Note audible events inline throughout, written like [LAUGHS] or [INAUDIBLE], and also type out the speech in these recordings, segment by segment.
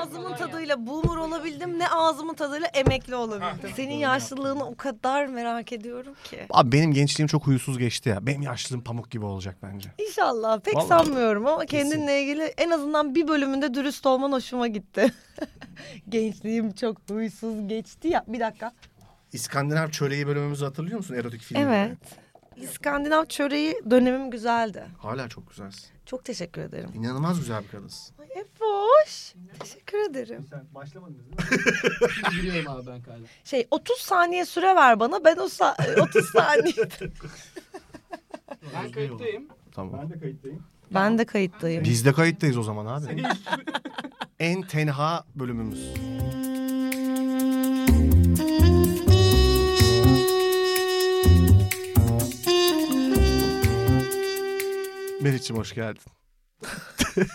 ağzımın tadıyla boomer olabildim ne ağzımın tadıyla emekli olabildim. Senin yaşlılığını o kadar merak ediyorum ki. Abi benim gençliğim çok huysuz geçti ya. Benim yaşlılığım pamuk gibi olacak bence. İnşallah pek Vallahi. sanmıyorum ama kendinle ilgili en azından bir bölümünde dürüst olman hoşuma gitti. [LAUGHS] Gençliğim çok huysuz geçti ya. Bir dakika. İskandinav çöreği bölümümüzü hatırlıyor musun erotik filmde? Evet. İskandinav çöreği dönemim güzeldi. Hala çok güzelsin. Çok teşekkür ederim. İnanılmaz güzel bir kadınsın. Ay Efoş. Teşekkür ederim. Sen başlamadınız değil mi? [LAUGHS] Şimdi giriyorum abi ben kayda. Şey 30 saniye süre ver bana. Ben o sa- 30 [LAUGHS] saniye. Ben kayıttayım. Tamam. Ben de kayıttayım. ben de kayıttayım. Biz de kayıttayız o zaman abi. en tenha bölümümüz. Meriç'im hoş geldin. [LAUGHS]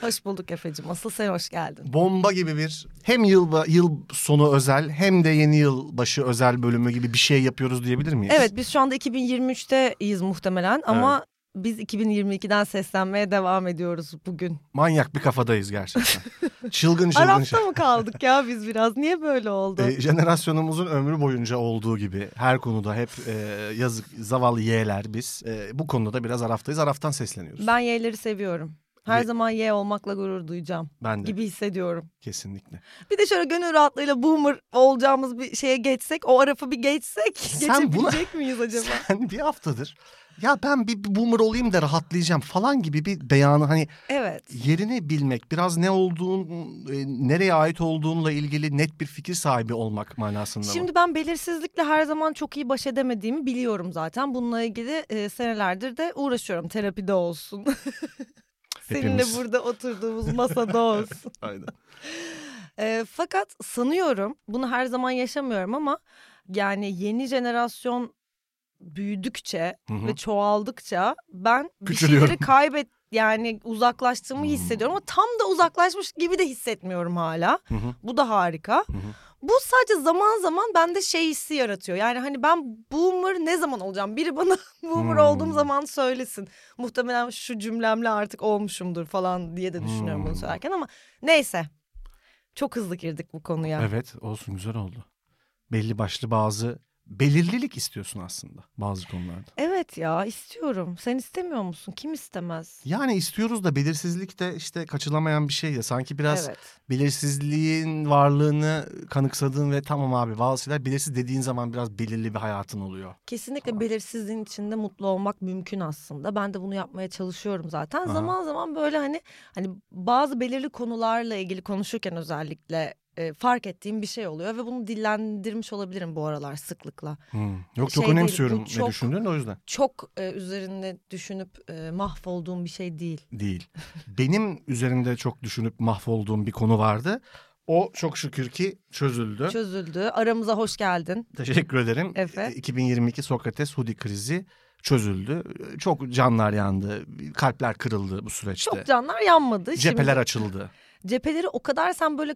Hoş bulduk Efe'cim. Asıl sen hoş geldin. Bomba gibi bir hem yıl yıl sonu özel hem de yeni yıl başı özel bölümü gibi bir şey yapıyoruz diyebilir miyiz? Evet biz şu anda 2023'teyiz muhtemelen ama biz 2022'den seslenmeye devam ediyoruz bugün. Manyak bir kafadayız gerçekten. çılgın çılgın. Arafta mı kaldık ya biz biraz? Niye böyle oldu? E, jenerasyonumuzun ömrü boyunca olduğu gibi her konuda hep e, yazık zavallı yeğler biz. E, bu konuda da biraz Araf'tayız. Araf'tan sesleniyoruz. Ben Y'leri seviyorum. Her Ye- zaman Y olmakla gurur duyacağım Ben de gibi hissediyorum. kesinlikle. Bir de şöyle gönül rahatlığıyla boomer olacağımız bir şeye geçsek, o Araf'ı bir geçsek Sen buna- geçebilecek miyiz acaba? [LAUGHS] Sen bir haftadır ya ben bir, bir boomer olayım da rahatlayacağım falan gibi bir beyanı hani Evet. yerini bilmek, biraz ne olduğun, e, nereye ait olduğunla ilgili net bir fikir sahibi olmak manasında mı? Şimdi ben belirsizlikle her zaman çok iyi baş edemediğimi biliyorum zaten. Bununla ilgili e, senelerdir de uğraşıyorum. Terapide olsun. [LAUGHS] Seninle Hepimiz. burada oturduğumuz [LAUGHS] masada olsun. Aynen. [LAUGHS] E, fakat sanıyorum bunu her zaman yaşamıyorum ama yani yeni jenerasyon büyüdükçe Hı hı. ve çoğaldıkça ben bir şeyleri kaybet yani uzaklaştığımı hissediyorum ama tam da uzaklaşmış gibi de hissetmiyorum hala. Hı hı. Bu da harika. hı. Bu sadece zaman zaman bende şey hissi yaratıyor. Yani hani ben boomer ne zaman olacağım? Biri bana [LAUGHS] boomer Hmm. olduğum zaman söylesin. Muhtemelen şu cümlemle artık olmuşumdur falan diye de düşünüyorum bunu Hmm. söylerken ama neyse. Çok hızlı girdik bu konuya. Evet olsun güzel oldu. Belli başlı bazı belirlilik istiyorsun aslında bazı konularda. Evet ya istiyorum. Sen istemiyor musun? Kim istemez? Yani istiyoruz da belirsizlik de işte kaçılamayan bir şey ya. Sanki biraz Evet. belirsizliğin varlığını kanıksadığın ve tamam abi bazı şeyler belirsiz dediğin zaman biraz belirli bir hayatın oluyor. Kesinlikle belirsizliğin içinde mutlu olmak mümkün aslında. Ben de bunu yapmaya çalışıyorum zaten. Aha. Zaman zaman böyle hani hani bazı belirli konularla ilgili konuşurken özellikle e, fark ettiğim bir şey oluyor ve bunu dillendirmiş olabilirim bu aralar sıklıkla. Hmm. Yok çok Şey değil, önemsiyorum ne çok- düşündüğün de o yüzden. Çok e, üzerinde düşünüp e, mahvolduğum bir şey değil. Değil. Benim üzerimde çok düşünüp mahvolduğum bir konu vardı. O çok şükür ki çözüldü. Çözüldü. Aramıza hoş geldin. Teşekkür ederim. Efe. E, 2022 Sokrates Hudi krizi çözüldü. Çok canlar yandı. Kalpler kırıldı bu süreçte. Çok canlar yanmadı. Cepheler Şimdi açıldı. cepheleri o kadar sen böyle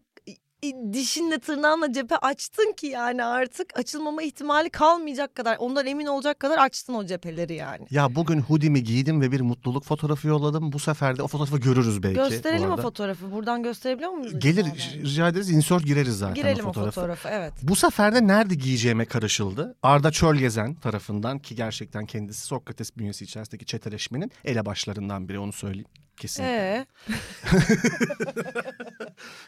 dişinle tırnağınla cephe açtın ki yani artık açılmama ihtimali kalmayacak kadar ondan emin olacak kadar açtın o cepheleri yani. Ya bugün hoodie'mi giydim ve bir mutluluk fotoğrafı yolladım. Bu sefer de o fotoğrafı görürüz belki. Gösterelim o fotoğrafı. Buradan gösterebiliyor muyuz? Gelir acaba? rica ederiz insert gireriz zaten Girelim o o fotoğrafı. fotoğrafı evet. Bu sefer de nerede giyeceğime karışıldı. Arda Çölgezen tarafından ki gerçekten kendisi Sokrates bünyesi içerisindeki çeteleşmenin elebaşlarından biri onu söyleyeyim. Kesin. Ee, [LAUGHS]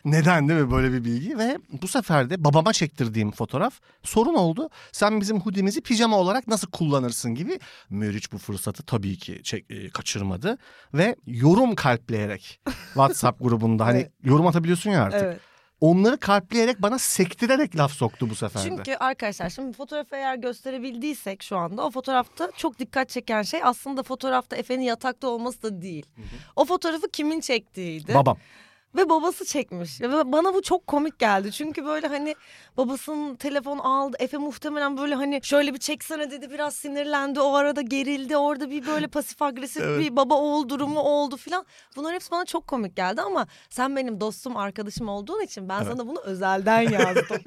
Neden değil mi böyle bir bilgi? Ve bu sefer de babama çektirdiğim fotoğraf sorun oldu. Sen bizim hoodie'mizi pijama olarak nasıl kullanırsın gibi. Meriç bu fırsatı tabii ki çek, e, kaçırmadı. Ve yorum kalpleyerek WhatsApp grubunda hani Evet. yorum atabiliyorsun ya artık. evet. Onları kalpleyerek bana sektirerek laf soktu bu sefer de. Çünkü arkadaşlar şimdi fotoğrafı eğer gösterebildiysek şu anda o fotoğrafta çok dikkat çeken şey aslında fotoğrafta Efe'nin yatakta olması da değil. O fotoğrafı kimin çektiğiydi. Babam. Ve babası çekmiş. Ve bana bu çok komik geldi. Çünkü böyle hani babasının telefon aldı. Efe muhtemelen böyle hani şöyle bir çeksene dedi. Biraz sinirlendi. O arada gerildi. Orada bir böyle pasif agresif Evet. bir baba oğul durumu oldu filan. Bunlar hepsi bana çok komik geldi ama sen benim dostum, arkadaşım olduğun için ben sana bunu özelden yazdım. [LAUGHS]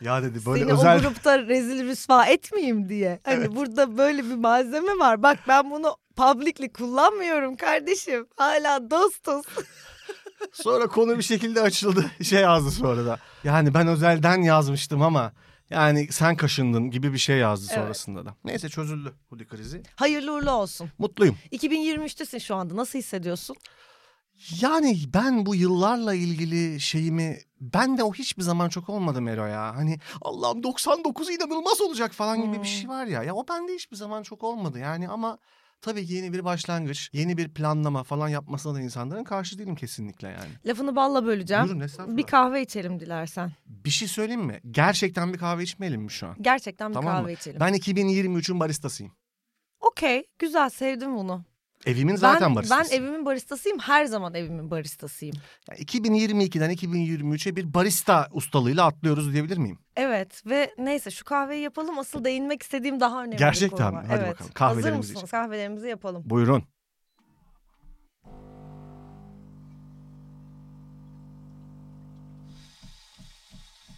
Ya dedi böyle Seni özel... o grupta rezil rüsva etmeyeyim diye. Hani burada böyle bir malzeme var. Bak ben bunu publicly kullanmıyorum kardeşim. Hala dostuz. [LAUGHS] Sonra konu bir şekilde açıldı. Şey yazdı sonra da. Yani ben özelden yazmıştım ama yani sen kaşındın gibi bir şey yazdı Evet. sonrasında da. Neyse çözüldü hoodie krizi. Hayırlı uğurlu olsun. Mutluyum. 2023'tesin şu anda. Nasıl hissediyorsun? Yani ben bu yıllarla ilgili şeyimi ben de o hiçbir zaman çok olmadı Mero ya. Hani Allah'ım 99 inanılmaz olacak falan gibi bir şey var ya. Ya o bende hiçbir zaman çok olmadı yani ama tabii ki yeni bir başlangıç, yeni bir planlama falan yapmasına da insanların karşı değilim kesinlikle yani. Lafını balla böleceğim. Buyurun estağfurullah. Bir kahve içelim dilersen. Bir şey söyleyeyim mi? Gerçekten bir kahve içmeyelim mi şu an? Gerçekten bir Tamam mı? kahve içelim. Ben 2023'ün baristasıyım. Okey, güzel sevdim bunu. Evimin zaten ben, baristası. ben evimin baristasıyım. Her zaman evimin baristasıyım. Yani 2022'den 2023'e bir barista ustalığıyla atlıyoruz diyebilir miyim? Evet ve neyse şu kahveyi yapalım. Asıl değinmek istediğim daha önemli Gerçekten bir konu var. Hadi evet. bakalım. Kahvelerimizi Hazır mısınız? Kahvelerimizi yapalım. Buyurun.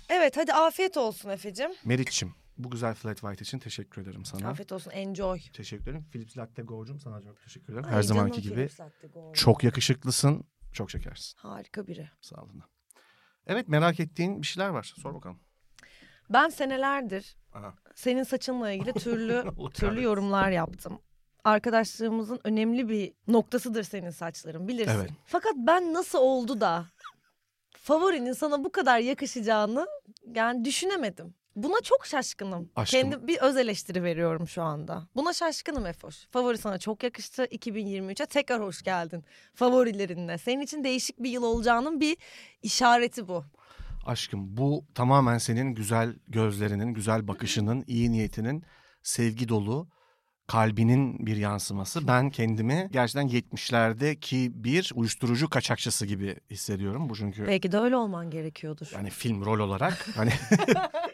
Evet hadi afiyet olsun Efe'cim. Meriç'im bu güzel flat white için teşekkür ederim sana. Afiyet olsun enjoy. Teşekkür ederim. Philips Latte Go'cum sana çok teşekkür ederim. Ay, Her zamanki gibi çok yakışıklısın. Çok şekersin. Harika biri. Sağ olun. Evet merak ettiğin bir şeyler var. Sor bakalım. Ben senelerdir Aha. senin saçınla ilgili türlü [LAUGHS] türlü yorumlar yaptım. Arkadaşlığımızın önemli bir noktasıdır senin saçların bilirsin. Evet. Fakat ben nasıl oldu da favorinin sana bu kadar yakışacağını yani düşünemedim. Buna çok şaşkınım. Aşkım. Kendi bir öz eleştiri veriyorum şu anda. Buna şaşkınım Efoş. Favori sana çok yakıştı. 2023'e tekrar hoş geldin. Favorilerinle. Senin için değişik bir yıl olacağının bir işareti bu. Aşkım bu tamamen senin güzel gözlerinin, güzel bakışının, iyi niyetinin, sevgi dolu kalbinin bir yansıması. Ben kendimi gerçekten 70'lerdeki bir uyuşturucu kaçakçısı gibi hissediyorum. Bu çünkü Belki de öyle olman gerekiyordur. yani film rol olarak hani [LAUGHS]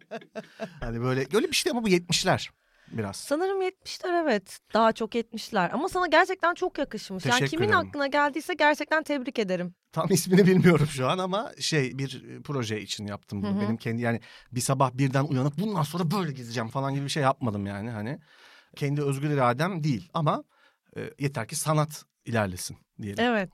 [LAUGHS] hani böyle öyle bir şey ama bu 70'ler biraz. Sanırım 70'ler evet. Daha çok 70'ler. Ama sana gerçekten çok yakışmış. Yani Teşekkür kimin ederim. aklına geldiyse gerçekten tebrik ederim. Tam ismini bilmiyorum şu an ama şey bir e, proje için yaptım bunu. Hı hı. Benim kendi yani bir sabah birden uyanıp bundan sonra böyle gideceğim falan gibi bir şey yapmadım yani hani. Kendi özgür iradem değil ama e, yeter ki sanat ilerlesin diyelim. Evet.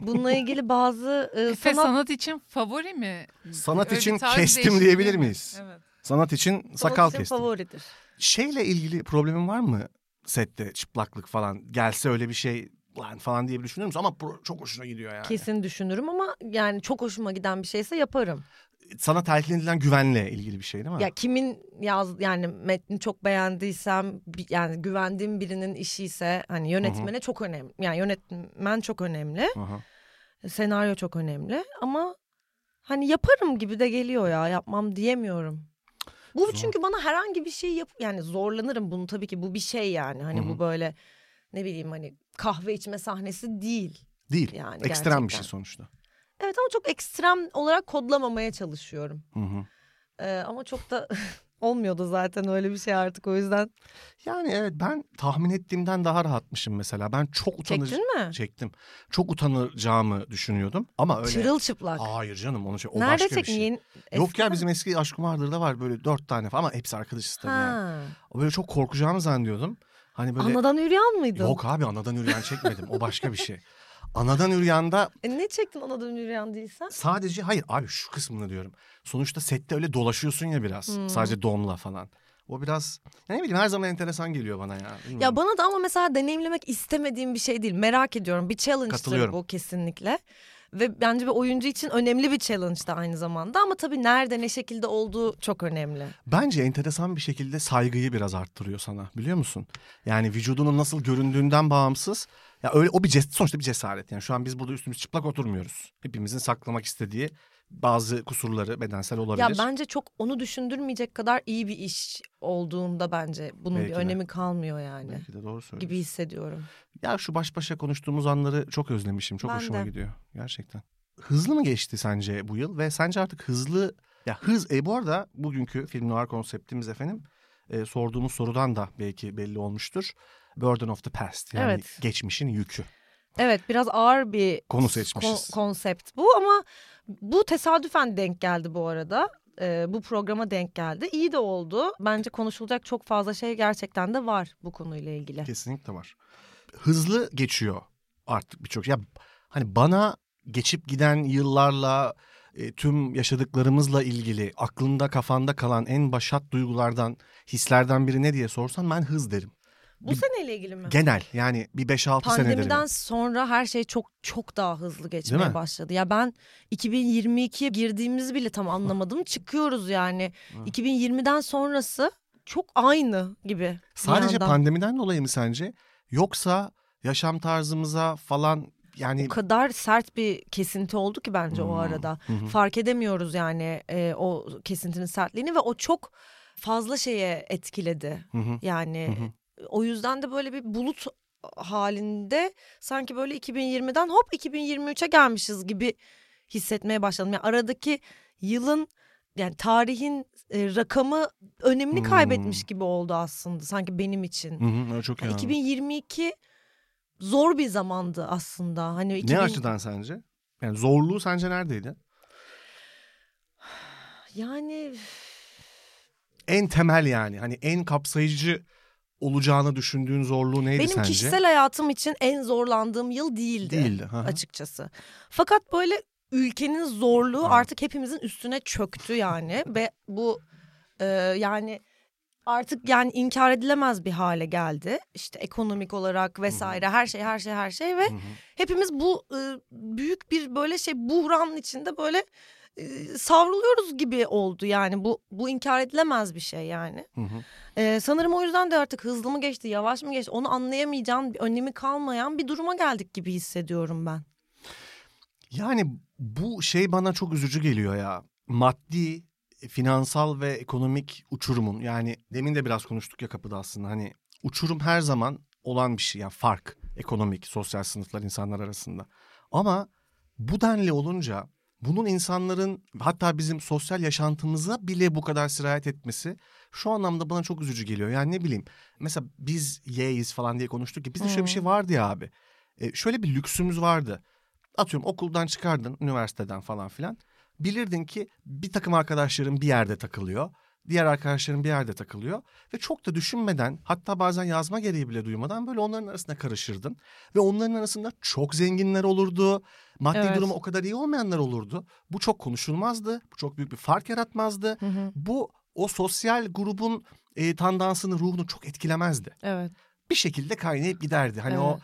Bununla ilgili bazı e, Efe sanat, sanat için favori mi? Sanat Öyle için kestim diyebilir mi? miyiz? Evet. Sanat için sanat sakal için kestim. favoridir. Şeyle ilgili problemin var mı sette çıplaklık falan? Gelse öyle bir şey lan falan diye bir düşünür müsün? Ama çok hoşuna gidiyor yani. Kesin düşünürüm ama yani çok hoşuma giden bir şeyse yaparım. Sana telkin edilen güvenle ilgili bir şey değil mi? Ya kimin yaz yani metni çok beğendiysem yani güvendiğim birinin işi ise hani yönetmene çok önemli. Yani yönetmen çok önemli. Aha. Senaryo çok önemli ama hani yaparım gibi de geliyor ya yapmam diyemiyorum. Bu Zor. çünkü bana herhangi bir şey yap yani zorlanırım bunu tabii ki bu bir şey yani hani Hı hı. bu böyle ne bileyim hani kahve içme sahnesi değil. Değil. Yani Ekstrem bir gerçekten. şey sonuçta. Evet ama çok ekstrem olarak kodlamamaya çalışıyorum. Hı hı. Ee, ama çok da [LAUGHS] olmuyordu zaten öyle bir şey artık o yüzden. Yani evet ben tahmin ettiğimden daha rahatmışım mesela. Ben çok utanır Çektin mi? çektim. Çok utanacağımı düşünüyordum ama öyle. Çırılçıplak. Hayır canım onu şey, o Nerede başka bir şey. Yeni- Yok ya bizim eski Aşk Kumardır'da var böyle dört tane falan ama hepsi arkadaşız tabii yani. Ha. O Böyle çok korkacağımı zannediyordum. Hani böyle Anadan yürüyen mıydın? yok abi anadan yürüyen çekmedim o başka bir şey. [LAUGHS] Anadan yürüyende E ne çektin anadan yürüyen değilsen? sadece hayır abi şu kısmını diyorum. Sonuçta sette öyle dolaşıyorsun ya biraz Hmm. sadece donla falan. O biraz ya ne bileyim her zaman enteresan geliyor bana ya. Ya Bilmiyorum. bana da ama mesela deneyimlemek istemediğim bir şey değil. Merak ediyorum. Bir challenge'dır bu kesinlikle. Ve bence bir oyuncu için önemli bir challenge da aynı zamanda. Ama tabii nerede ne şekilde olduğu çok önemli. Bence enteresan bir şekilde saygıyı biraz arttırıyor sana biliyor musun? Yani vücudunun nasıl göründüğünden bağımsız. Ya öyle o bir ces- sonuçta bir cesaret. Yani şu an biz burada üstümüz çıplak oturmuyoruz. Hepimizin saklamak istediği bazı kusurları bedensel olabilir. Ya bence çok onu düşündürmeyecek kadar iyi bir iş olduğunda bence bunun Belki bir de. önemi kalmıyor yani. Belki de doğru söylüyorsun. Gibi hissediyorum. Ya şu baş başa konuştuğumuz anları çok özlemişim. Çok Ben hoşuma de. gidiyor gerçekten. Hızlı mı geçti sence bu yıl ve sence artık hızlı ya hız e bu arada bugünkü film noir konseptimiz efendim e, sorduğumuz sorudan da belki belli olmuştur. Burden of the past yani Evet. geçmişin yükü. Evet biraz ağır bir Konu kon- seçmişiz. konsept bu ama bu tesadüfen denk geldi bu arada. Ee, bu programa denk geldi. İyi de oldu. Bence konuşulacak çok fazla şey gerçekten de var bu konuyla ilgili. Kesinlikle var. Hızlı geçiyor artık birçok. Ya Hani bana geçip giden yıllarla e, tüm yaşadıklarımızla ilgili aklında kafanda kalan en başat duygulardan, hislerden biri ne diye sorsan ben hız derim. Bu Bir- seneyle ilgili mi? Genel yani bir 5-6 senedir. Pandemiden sonra her şey çok çok daha hızlı geçmeye başladı. Ya ben 2022'ye girdiğimizi bile tam anlamadım. Çıkıyoruz yani. 2020'den sonrası çok aynı gibi. Sadece pandemiden dolayı mı sence? Yoksa yaşam tarzımıza falan yani o kadar sert bir kesinti oldu ki bence o Hmm, arada. hı hı. Fark edemiyoruz yani e, o kesintinin sertliğini ve o çok fazla şeye etkiledi. Hı hı. Yani Hı hı. O yüzden de böyle bir bulut halinde sanki böyle 2020'den hop 2023'e gelmişiz gibi hissetmeye başladım. Yani aradaki yılın yani tarihin e, rakamı önemini Hmm. kaybetmiş gibi oldu aslında sanki benim için. Hı çok Yani anladım. 2022 zor bir zamandı aslında. Hani 2000 Ne açıdan sence? Yani zorluğu sence neredeydi? Yani En temel yani hani en kapsayıcı olacağını düşündüğün zorluğu neydi benim sence? kişisel hayatım için en zorlandığım yıl değildi. Değildi. açıkçası. Fakat böyle ülkenin zorluğu Ha. artık hepimizin üstüne çöktü yani [LAUGHS] ve bu e, yani artık yani inkar edilemez bir hale geldi. İşte ekonomik olarak vesaire her şey her şey her şey ve hepimiz bu e, büyük bir böyle şey buhranın içinde böyle e, savruluyoruz gibi oldu yani bu bu inkar edilemez bir şey yani. Hı hı. Ee, sanırım o yüzden de artık hızlı mı geçti, yavaş mı geçti onu anlayamayacağın, önemi kalmayan bir duruma geldik gibi hissediyorum ben. Yani bu şey bana çok üzücü geliyor ya. Maddi, finansal ve ekonomik uçurumun yani demin de biraz konuştuk ya kapıda aslında hani uçurum her zaman olan bir şey yani fark ekonomik, sosyal sınıflar insanlar arasında. Ama bu denli olunca bunun insanların hatta bizim sosyal yaşantımıza bile bu kadar sirayet etmesi şu anlamda bana çok üzücü geliyor. Yani ne bileyim mesela biz Y'yiz falan diye konuştuk ki bizde şöyle bir Hmm. şey vardı ya abi. E, şöyle bir lüksümüz vardı. Atıyorum okuldan çıkardın üniversiteden falan filan. Bilirdin ki bir takım arkadaşların bir yerde takılıyor. Diğer arkadaşların bir yerde takılıyor. Ve çok da düşünmeden hatta bazen yazma gereği bile duymadan böyle onların arasında karışırdın. Ve onların arasında çok zenginler olurdu. Maddi Evet. durumu o kadar iyi olmayanlar olurdu. Bu çok konuşulmazdı. Bu çok büyük bir fark yaratmazdı. Bu o sosyal grubun e, tandansını, ruhunu çok etkilemezdi. Evet. Bir şekilde kaynayıp giderdi. Hani Evet. o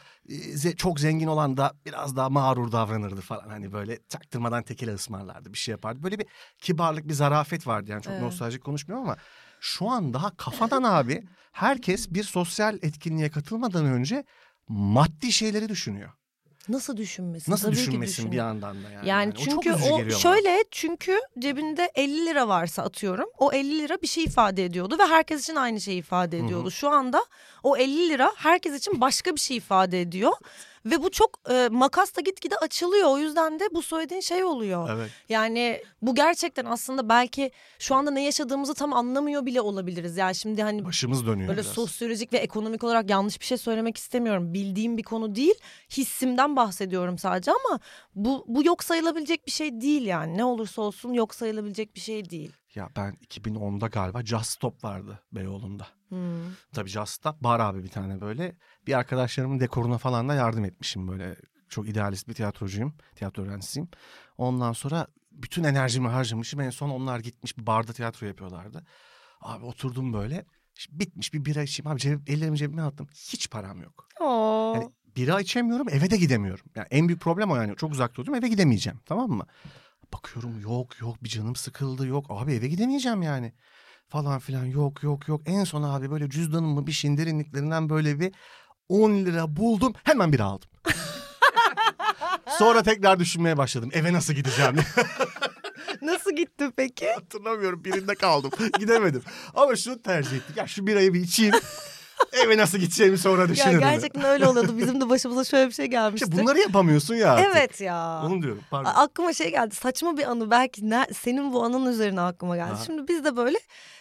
e, çok zengin olan da biraz daha mağrur davranırdı falan. Hani böyle çaktırmadan tekile ısmarlardı bir şey yapardı. Böyle bir kibarlık bir zarafet vardı yani çok Evet. nostaljik konuşmuyorum ama şu an daha kafadan abi herkes bir sosyal etkinliğe katılmadan önce maddi şeyleri düşünüyor. Nasıl düşünmesin? Nasıl Tabii ki düşünmesin düşünür. bir yandan da yani. Yani o çok çünkü o bana. şöyle çünkü cebinde 50 lira varsa atıyorum o 50 lira bir şey ifade ediyordu ve herkes için aynı şeyi ifade ediyordu. Şu anda o 50 lira herkes için başka bir şey ifade ediyor ve bu çok e, makas da gitgide açılıyor. O yüzden de bu söylediğin şey oluyor. Evet. Yani bu gerçekten aslında belki şu anda ne yaşadığımızı tam anlamıyor bile olabiliriz. Yani şimdi hani Başımız dönüyor Böyle biraz. sosyolojik ve ekonomik olarak yanlış bir şey söylemek istemiyorum. Bildiğim bir konu değil. Hissimden bahsediyorum sadece ama bu, bu yok sayılabilecek bir şey değil yani. Ne olursa olsun yok sayılabilecek bir şey değil. Ya ben 2010'da galiba Just Stop vardı Beyoğlu'nda. Hmm. Tabii Just Stop bar abi bir tane böyle. Bir arkadaşlarımın dekoruna falan da yardım etmişim böyle. Çok idealist bir tiyatrocuyum. Tiyatro öğrencisiyim. Ondan sonra bütün enerjimi harcamışım. En son onlar gitmiş bir barda tiyatro yapıyorlardı. Abi oturdum böyle. Bitmiş bir bira içeyim. Abi cebim, ellerimi cebime attım. Hiç param yok. Oo. Yani bira içemiyorum eve de gidemiyorum. Yani en büyük problem o yani. Çok uzakta oturuyorum eve gidemeyeceğim tamam mı? Bakıyorum yok yok bir canım sıkıldı yok. Abi eve gidemeyeceğim yani. Falan filan yok yok yok. En son abi böyle cüzdanımı bir şeyin derinliklerinden böyle bir 10 lira buldum. Hemen bira aldım. [LAUGHS] Sonra tekrar düşünmeye başladım. Eve nasıl gideceğim? [LAUGHS] Nasıl gitti peki? Hatırlamıyorum birinde kaldım. Gidemedim. Ama şunu tercih ettik. Ya şu birayı bir içeyim. Eve nasıl gideceğimi sonra ya düşünürüm. gerçekten öyle oluyordu. Bizim de başımıza şöyle bir şey gelmişti. İşte bunları yapamıyorsun ya artık. Evet ya. Onu diyorum pardon. A- Aklıma şey geldi saçma bir anı belki ne, senin bu anın üzerine aklıma geldi. Aha. Şimdi biz de böyle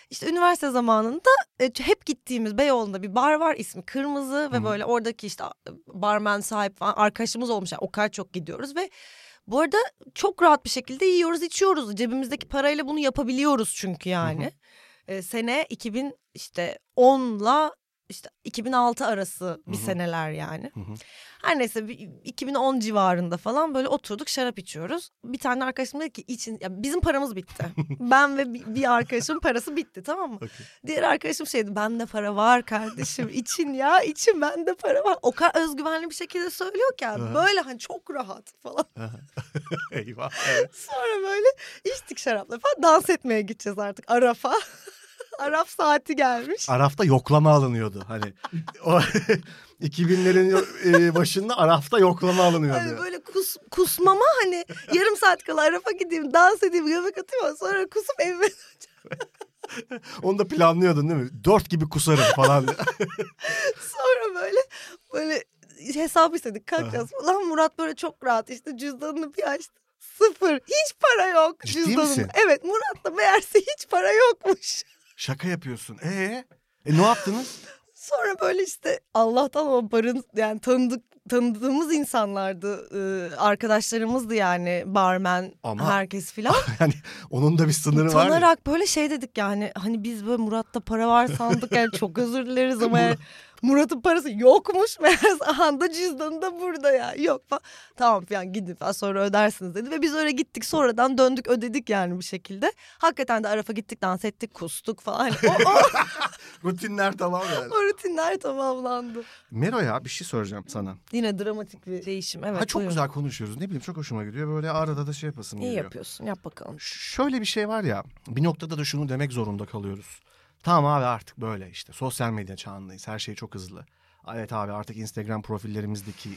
işte üniversite zamanında e, hep gittiğimiz Beyoğlu'nda bir bar var ismi Kırmızı ve Hı hı. böyle oradaki işte barmen sahip falan arkadaşımız olmuş yani o kadar çok gidiyoruz ve bu arada çok rahat bir şekilde yiyoruz içiyoruz cebimizdeki parayla bunu yapabiliyoruz çünkü yani. E, sene 2000 işte 10'la işte 2006 arası bir Hı hı. seneler yani. Hı hı. Her neyse bir 2010 civarında falan böyle oturduk şarap içiyoruz. Bir tane arkadaşım dedi ki için ya bizim paramız bitti. [LAUGHS] ben ve bir, bir arkadaşımın parası bitti tamam mı? Okey. Diğer arkadaşım şeydi bende para var kardeşim [LAUGHS] için ya için bende para var. O kadar özgüvenli bir şekilde söylüyor ki Aha. böyle hani çok rahat falan. [LAUGHS] Eyvah. Evet. Sonra böyle içtik şarapla falan dans etmeye gideceğiz artık Araf'a. Araf saati gelmiş. Araf'ta yoklama alınıyordu hani. O [LAUGHS] 2000'lerin e, başında Araf'ta yoklama alınıyordu. Hani böyle kus, kusmama hani yarım saat kala Araf'a gideyim dans edeyim göbek atayım sonra kusup evime Onu da planlıyordun değil mi? Dört gibi kusarım falan. [LAUGHS] sonra böyle böyle hesap istedik kalkacağız falan. Murat böyle çok rahat işte cüzdanını bir açtı. Sıfır. Hiç para yok Ciddi cüzdanında. misin? Evet Murat da meğerse hiç para yokmuş. Şaka yapıyorsun. Ee? E ne yaptınız? [LAUGHS] Sonra böyle işte Allah'tan o barın yani tanıdık tanıdığımız insanlardı. Ee, arkadaşlarımızdı yani barmen Ama- herkes filan. [LAUGHS] Yani onun da bir sınırı var ya. Utanarak böyle şey dedik yani hani biz böyle Murat'ta para var sandık yani çok özür dileriz ama [LAUGHS] yani Murat'ın parası yokmuş [LAUGHS] meğerse anda cüzdanı da burada ya yok falan. Tamam falan gidin falan sonra ödersiniz dedi ve biz öyle gittik sonradan döndük ödedik yani bir şekilde. Hakikaten de Araf'a gittik dans ettik kustuk falan. Hani o, o, [LAUGHS] Rutinler tamam yani. o rutinler tamamlandı. Mero ya bir şey soracağım sana. Yine dramatik bir değişim evet. ha çok buyurun. güzel konuşuyoruz. Ne bileyim çok hoşuma gidiyor. Böyle arada da şey yapasım İyi geliyor. yapıyorsun yap bakalım. Şöyle bir şey var ya. Bir noktada da şunu demek zorunda kalıyoruz. Tamam abi artık böyle işte. Sosyal medya çağındayız. Her şey çok hızlı. Evet abi artık Instagram profillerimizdeki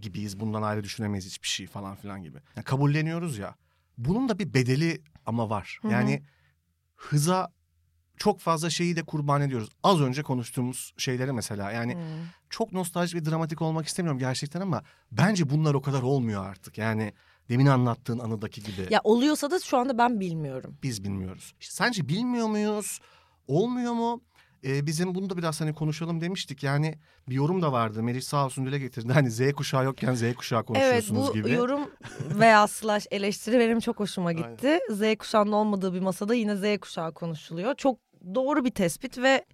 gibiyiz. Bundan ayrı düşünemeyiz hiçbir şey falan filan gibi. Yani kabulleniyoruz ya. Bunun da bir bedeli ama var. Hı hı. Yani hıza çok fazla şeyi de kurban ediyoruz. Az önce konuştuğumuz şeyleri mesela yani Hmm. çok nostaljik ve dramatik olmak istemiyorum gerçekten ama bence bunlar o kadar olmuyor artık. Yani demin anlattığın anıdaki gibi Ya oluyorsa da şu anda ben bilmiyorum. biz bilmiyoruz. İşte sence bilmiyor muyuz? Olmuyor mu? Ee, bizim bunu da biraz hani konuşalım demiştik. Yani bir yorum da vardı. Meriç sağ olsun dile getirdi. Hani Z kuşağı yokken Z kuşağı Evet konuşuyorsunuz bu gibi. yorum veya slash eleştiri benim çok hoşuma gitti. Z kuşağının olmadığı bir masada yine Z kuşağı konuşuluyor. Çok doğru bir tespit ve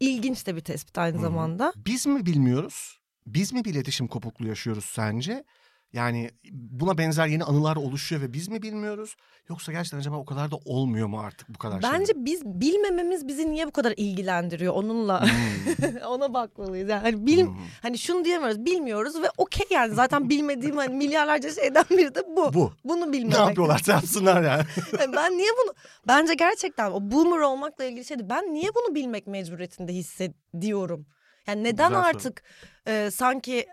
ilginç de bir tespit aynı Hı hı. zamanda. Biz mi bilmiyoruz? Biz mi bir iletişim kopukluğu yaşıyoruz sence? Yani buna benzer yeni anılar oluşuyor ve biz mi bilmiyoruz? Yoksa gerçekten acaba o kadar da olmuyor mu artık bu kadar şey? Bence biz bilmememiz bizi niye bu kadar ilgilendiriyor onunla Hmm. [LAUGHS] ona bakmalıyız. Yani hani bil, Hmm. hani şunu diyemiyoruz bilmiyoruz ve okey yani zaten [LAUGHS] bilmediğim hani milyarlarca şeyden biri de bu. Bu. Bunu Ne bilmemek. yapıyorlarsa yapsınlar yani. Yani [LAUGHS] ben niye bunu bence gerçekten o boomer olmakla ilgili şeydi. Ben niye bunu bilmek mecburiyetinde hissediyorum? Yani neden Güzel artık e, sanki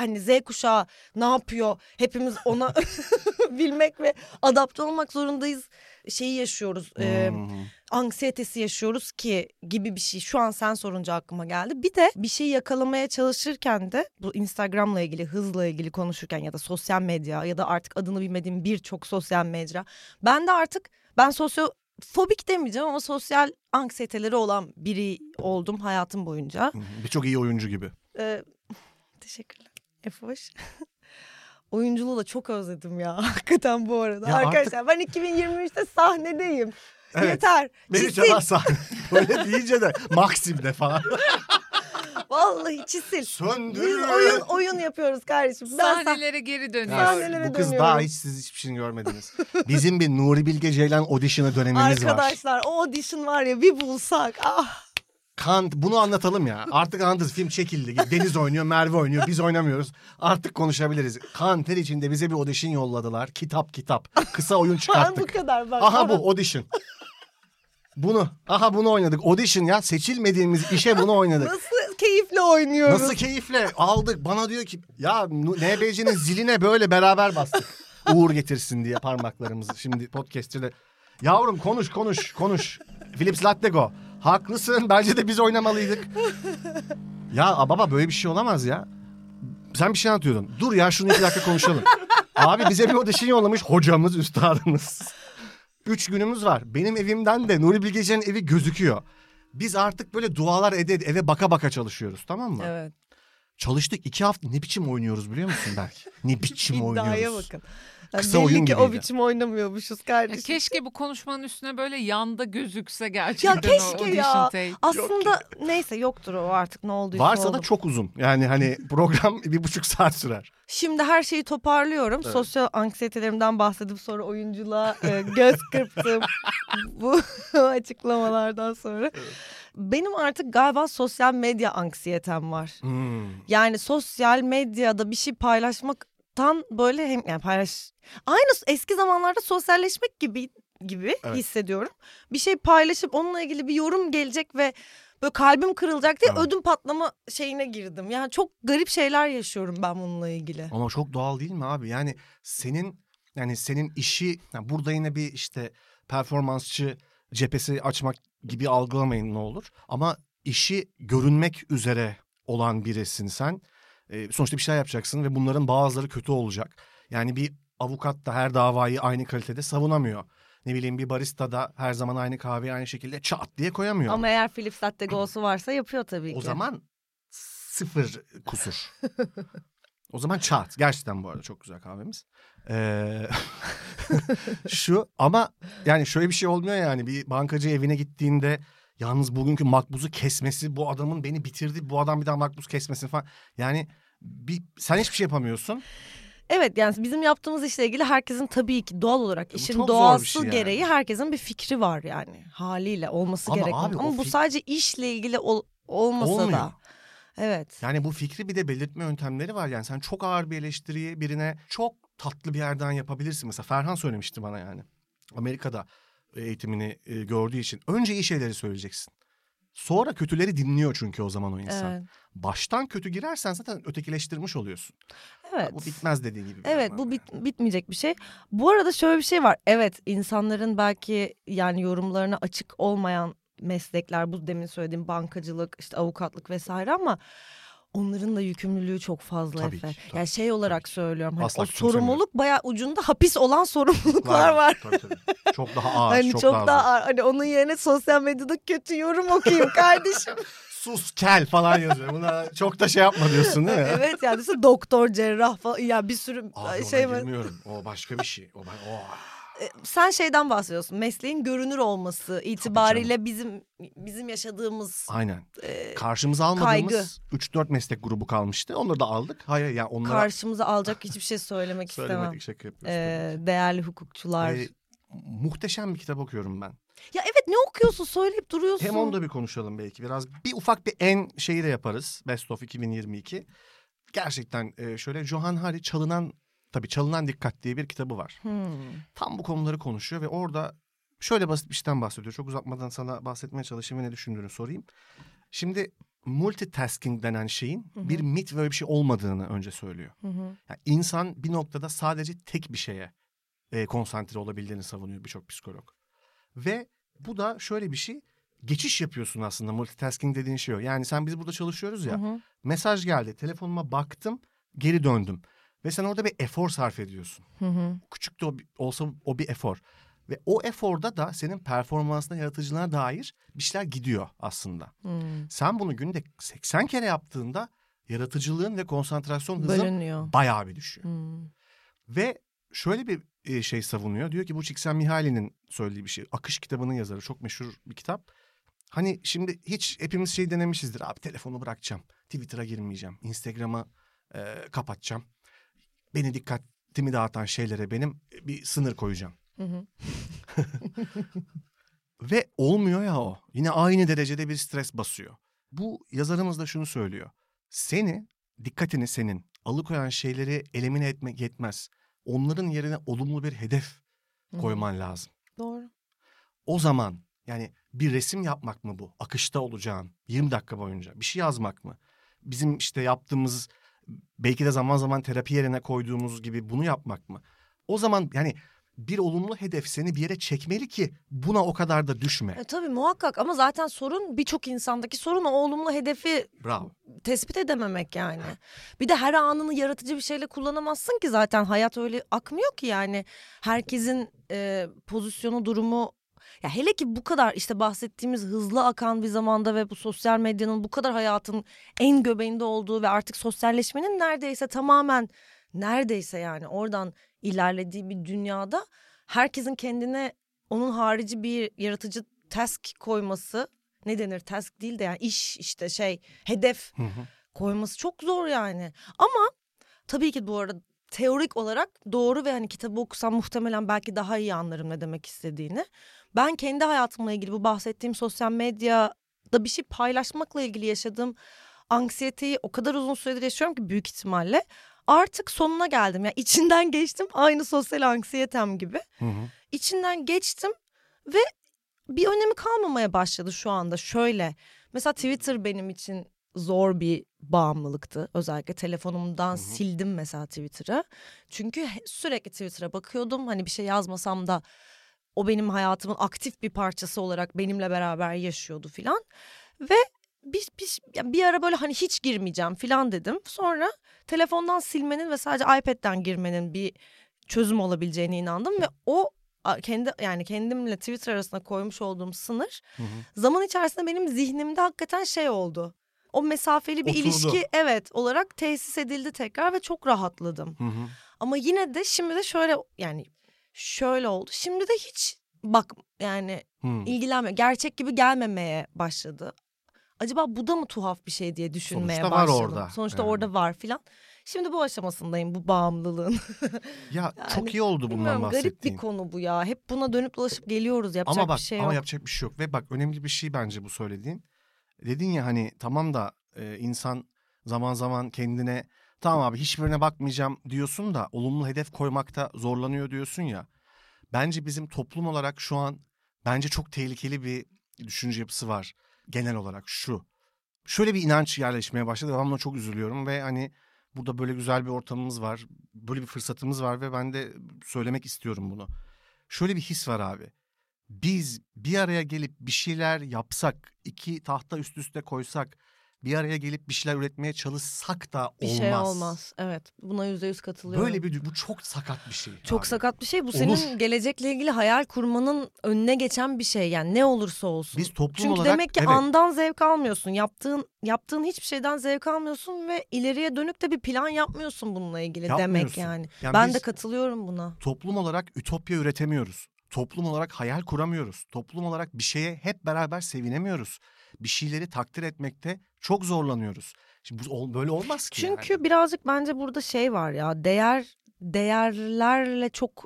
hani Z kuşağı ne yapıyor? Hepimiz ona [LAUGHS] bilmek ve adapte olmak zorundayız. Şeyi yaşıyoruz. e, Hmm. anksiyetesi yaşıyoruz ki gibi bir şey şu an sen sorunca aklıma geldi. Bir de bir şey yakalamaya çalışırken de bu Instagram'la ilgili hızla ilgili konuşurken ya da sosyal medya ya da artık adını bilmediğim birçok sosyal mecra. Ben de artık ben sosyofobik demeyeceğim ama sosyal anksiyeteleri olan biri oldum hayatım boyunca. Birçok iyi oyuncu gibi. Ee, [LAUGHS] teşekkürler. Efoş. [LAUGHS] Oyunculuğu da çok özledim ya [LAUGHS] hakikaten bu arada. Ya Arkadaşlar ben 2023'te sahnedeyim. Evet. Yeter. Beni çalar sahne. Böyle deyince de Maxim'de falan. [LAUGHS] Vallahi çisil. Biz Söndürüyor. oyun oyun yapıyoruz kardeşim. Ben sah- Sahnelere geri Ya, dönüyoruz. Sahnelere bu kız dönüyorum. daha hiç siz hiçbir şeyini görmediniz. Bizim bir Nuri Bilge Ceylan audition'ı dönemimiz var. Arkadaşlar o audition var ya bir bulsak. Ah. Kant bunu anlatalım ya. Artık anladınız film çekildi. Deniz oynuyor, Merve oynuyor. Biz oynamıyoruz. Artık konuşabiliriz. Kanter içinde bize bir audition yolladılar. Kitap kitap. Kısa oyun [LAUGHS] Ben bu çıkarttık. kadar bak. Aha bu audition. Bunu. Aha bunu oynadık. Audition ya. Seçilmediğimiz işe bunu oynadık. Nasıl keyifle oynuyoruz. Nasıl keyifle aldık. Bana diyor ki ya NBC'nin ziline böyle beraber bastık. Uğur getirsin diye parmaklarımızı. Şimdi podcast'te de. Yavrum konuş konuş konuş. Philips Lattego. Haklısın. Bence de biz oynamalıydık. Ya baba böyle bir şey olamaz ya. Sen bir şey anlatıyordun. Dur ya şunu iki dakika konuşalım. Abi bize bir audition yollamış hocamız, üstadımız. Üç günümüz var. Benim evimden de Nuri Bilgeci'nin evi gözüküyor. Biz artık böyle dualar ede eve baka baka çalışıyoruz tamam mı? Evet. Çalıştık iki hafta ne biçim oynuyoruz biliyor musun belki? Ne biçim [LAUGHS] İddiaya oynuyoruz. bakın. Kısa belli oyun ki o gibiydi. biçim oynamıyormuşuz Ya kardeşim. keşke bu konuşmanın üstüne böyle yanda gözükse gerçekten o keşke audition ya. tape. Aslında neyse yoktur o artık ne olduysa Varsa oldu. da çok uzun. Yani hani [LAUGHS] program bir buçuk saat sürer. Şimdi her şeyi toparlıyorum. Evet. Sosyal anksiyetelerimden bahsedip sonra oyunculuğa e, göz [LAUGHS] kırptım bu [LAUGHS] açıklamalardan sonra. Benim artık galiba sosyal medya anksiyetem var. Hmm. Yani sosyal medyada bir şey paylaşmaktan böyle hem yani paylaş aynı eski zamanlarda sosyalleşmek gibi gibi Evet. hissediyorum. Bir şey paylaşıp onunla ilgili bir yorum gelecek ve böyle kalbim kırılacak diye Evet. ödüm patlama şeyine girdim. Yani çok garip şeyler yaşıyorum ben bununla ilgili. Ama çok doğal değil mi abi? Yani senin yani senin işi yani burada yine bir işte performansçı cephesi açmak gibi algılamayın ne olur. Ama işi görünmek üzere olan birisin sen. Ee, sonuçta bir şeyler yapacaksın ve bunların bazıları kötü olacak. Yani bir avukat da her davayı aynı kalitede savunamıyor. Ne bileyim bir barista da her zaman aynı kahveyi aynı şekilde çat diye koyamıyor. Ama eğer Philips Latte Go'su varsa yapıyor tabii ki. O zaman sıfır kusur. [LAUGHS] o zaman çat. Gerçekten bu arada çok güzel kahvemiz. Ee, [LAUGHS] şu ama yani şöyle bir şey olmuyor yani bir bankacı evine gittiğinde yalnız bugünkü makbuzu kesmesi bu adamın beni bitirdi bu adam bir daha makbuz kesmesin falan. Yani bir, sen hiçbir şey yapamıyorsun. Evet yani bizim yaptığımız işle ilgili herkesin tabii ki doğal olarak işin çok doğası şey yani. gereği herkesin bir fikri var yani haliyle olması Ama gerekiyor. abi Ama bu fik- sadece işle ilgili ol- olmasa Olmuyor. da. Evet. Yani bu fikri bir de belirtme yöntemleri var. Yani sen çok ağır bir eleştiriyi birine çok tatlı bir yerden yapabilirsin. Mesela Ferhan söylemişti bana yani. Amerika'da eğitimini e, gördüğü için. Önce iyi şeyleri söyleyeceksin. Sonra kötüleri dinliyor çünkü o zaman o insan. Evet. Baştan kötü girersen zaten ötekileştirmiş oluyorsun. Evet. Bu bitmez dediğin gibi. Evet bu bit- yani. bitmeyecek bir şey. Bu arada şöyle bir şey var. Evet insanların belki yani yorumlarına açık olmayan meslekler bu demin söylediğim bankacılık işte avukatlık vesaire ama onların da yükümlülüğü çok fazla Tabii Efe. ki, tabii yani şey olarak ki. söylüyorum. Hani Asla o sorumluluk bayağı ucunda hapis olan [LAUGHS] sorumluluklar var. Tabii, tabii. Çok daha ağır, hani çok, çok, daha, daha, ağır. hani onun yerine sosyal medyada kötü yorum okuyayım [LAUGHS] kardeşim. Sus kel falan yazıyor. Buna çok da şey yapma diyorsun değil mi? [LAUGHS] evet yani doktor cerrah falan ya bir sürü Abi şey ona var. girmiyorum. O başka bir şey. O, o. E, sen şeyden bahsediyorsun. Mesleğin görünür olması itibariyle bizim bizim yaşadığımız Aynen. e, Karşımıza almadığımız 3-4 meslek grubu kalmıştı. Onları da aldık. Hayır yani onlara karşımıza alacak [LAUGHS] hiçbir şey söylemek istemem. söylemedik şaka yapıyoruz. E, değerli hukukçular. Ee, muhteşem bir kitap okuyorum ben. Ya evet ne okuyorsun söyleyip duruyorsun. Hem onu da bir konuşalım belki biraz. Bir ufak bir en şeyi de yaparız. Best of 2022. Gerçekten e, şöyle Johan Hari çalınan tabii çalınan dikkat diye bir kitabı var. Hmm. Tam bu konuları konuşuyor ve orada şöyle basit bir şeyden bahsediyor. Çok uzatmadan sana bahsetmeye çalışayım ve ne düşündüğünü sorayım. Şimdi multitasking denen şeyin Hı hı. bir mit ve bir şey olmadığını önce söylüyor. Hı hı. Yani insan bir noktada sadece tek bir şeye e, konsantre olabildiğini savunuyor birçok psikolog. Ve bu da şöyle bir şey. Geçiş yapıyorsun aslında multitasking dediğin şey o. Yani sen biz burada çalışıyoruz ya. Hı hı. Mesaj geldi. Telefonuma baktım. Geri döndüm. Ve sen orada bir efor sarf ediyorsun. Hı hı. Küçük de olsa o bir efor. Ve o eforda da senin performansına, yaratıcılığına dair bir şeyler gidiyor aslında. Hmm. Sen bunu günde 80 kere yaptığında yaratıcılığın ve konsantrasyon hızın Bölünüyor. bayağı bir düşüyor. Hmm. Ve şöyle bir e, şey savunuyor. Diyor ki bu Csikszentmihalyi'nin söylediği bir şey. Akış kitabının yazarı. Çok meşhur bir kitap. Hani şimdi hiç hepimiz şey denemişizdir. Abi telefonu bırakacağım. Twitter'a girmeyeceğim. Instagram'ı e, kapatacağım. Beni dikkatimi dağıtan şeylere benim bir sınır koyacağım. Hı hı. [LAUGHS] Ve olmuyor ya o. Yine aynı derecede bir stres basıyor. Bu yazarımız da şunu söylüyor. Seni, dikkatini senin alıkoyan şeyleri elimine etmek yetmez. Onların yerine olumlu bir hedef hı. koyman lazım. Doğru. O zaman yani bir resim yapmak mı bu? Akışta olacağın 20 dakika boyunca bir şey yazmak mı? Bizim işte yaptığımız belki de zaman zaman terapi yerine koyduğumuz gibi bunu yapmak mı? O zaman yani bir olumlu hedef seni bir yere çekmeli ki buna o kadar da düşme. E, tabii muhakkak ama zaten sorun birçok insandaki sorun o olumlu hedefi Bravo. tespit edememek yani. Bir de her anını yaratıcı bir şeyle kullanamazsın ki zaten hayat öyle akmıyor ki yani. Herkesin e, pozisyonu durumu Ya hele ki bu kadar işte bahsettiğimiz hızlı akan bir zamanda ve bu sosyal medyanın bu kadar hayatın en göbeğinde olduğu ve artık sosyalleşmenin neredeyse tamamen neredeyse yani oradan ilerlediği bir dünyada herkesin kendine onun harici bir yaratıcı task koyması ne denir task değil de yani iş işte şey hedef Hı hı. koyması çok zor yani. Ama tabii ki bu arada teorik olarak doğru ve hani kitabı okusam muhtemelen belki daha iyi anlarım ne demek istediğini. Ben kendi hayatımla ilgili bu bahsettiğim sosyal medyada bir şey paylaşmakla ilgili yaşadığım anksiyeteyi o kadar uzun süredir yaşıyorum ki büyük ihtimalle artık sonuna geldim. Yani içinden [LAUGHS] geçtim aynı sosyal anksiyetem gibi. Hı hı. İçinden geçtim ve bir önemi kalmamaya başladı şu anda. Şöyle mesela Twitter benim için zor bir bağımlılıktı. Özellikle telefonumdan sildim mesela Twitter'ı. Çünkü sürekli Twitter'a bakıyordum. Hani bir şey yazmasam da o benim hayatımın aktif bir parçası olarak benimle beraber yaşıyordu filan. Ve bir, bir, bir ara böyle hani hiç girmeyeceğim filan dedim. Sonra telefondan silmenin ve sadece iPad'den girmenin bir çözüm olabileceğine inandım ve o kendi yani kendimle Twitter arasında koymuş olduğum sınır Hı hı. zaman içerisinde benim zihnimde hakikaten şey oldu. O mesafeli bir Oturdu. ilişki evet olarak tesis edildi tekrar ve çok rahatladım. Hı hı. Ama yine de şimdi de şöyle yani şöyle oldu. Şimdi de hiç bak yani Hı. ilgilenmiyor. Gerçek gibi gelmemeye başladı. Acaba bu da mı tuhaf bir şey diye düşünmeye Sonuçta var başladım. orada, Sonuçta yani. orada var filan. Şimdi bu aşamasındayım bu bağımlılığın. [LAUGHS] Ya Yani çok iyi oldu bundan Bilmiyorum garip bahsettiğin. bir konu bu ya. Hep buna dönüp dolaşıp geliyoruz. Yapacak ama bak bir şey ama yok. yapacak bir şey yok ve bak önemli bir şey bence bu söylediğin. Dedin ya hani tamam da e, insan zaman zaman kendine tamam abi hiçbirine bakmayacağım diyorsun da olumlu hedef koymakta zorlanıyor diyorsun ya. Bence bizim toplum olarak şu an bence çok tehlikeli bir düşünce yapısı var genel olarak şu. Şöyle bir inanç yerleşmeye başladı ben buna çok üzülüyorum ve hani burada böyle güzel bir ortamımız var. Böyle bir fırsatımız var ve ben de söylemek istiyorum bunu. Şöyle bir his var abi biz bir araya gelip bir şeyler yapsak, iki tahta üst üste koysak, bir araya gelip bir şeyler üretmeye çalışsak da bir olmaz. şey olmaz. Evet. Buna yüzde yüz katılıyorum. Böyle bir bu çok sakat bir şey. Çok abi. sakat bir şey. Bu Olur. senin gelecekle ilgili hayal kurmanın önüne geçen bir şey. Yani ne olursa olsun. Biz toplum Çünkü olarak demek ki evet, andan zevk almıyorsun. Yaptığın yaptığın hiçbir şeyden zevk almıyorsun ve ileriye dönük de bir plan yapmıyorsun bununla ilgili demek yani. Yani ben de katılıyorum buna. toplum olarak ütopya üretemiyoruz. Toplum olarak hayal kuramıyoruz. Toplum olarak bir şeye hep beraber sevinemiyoruz. Bir şeyleri takdir etmekte çok zorlanıyoruz. Şimdi bu böyle olmaz ki. Çünkü yani. birazcık bence burada şey var ya değer değerlerle çok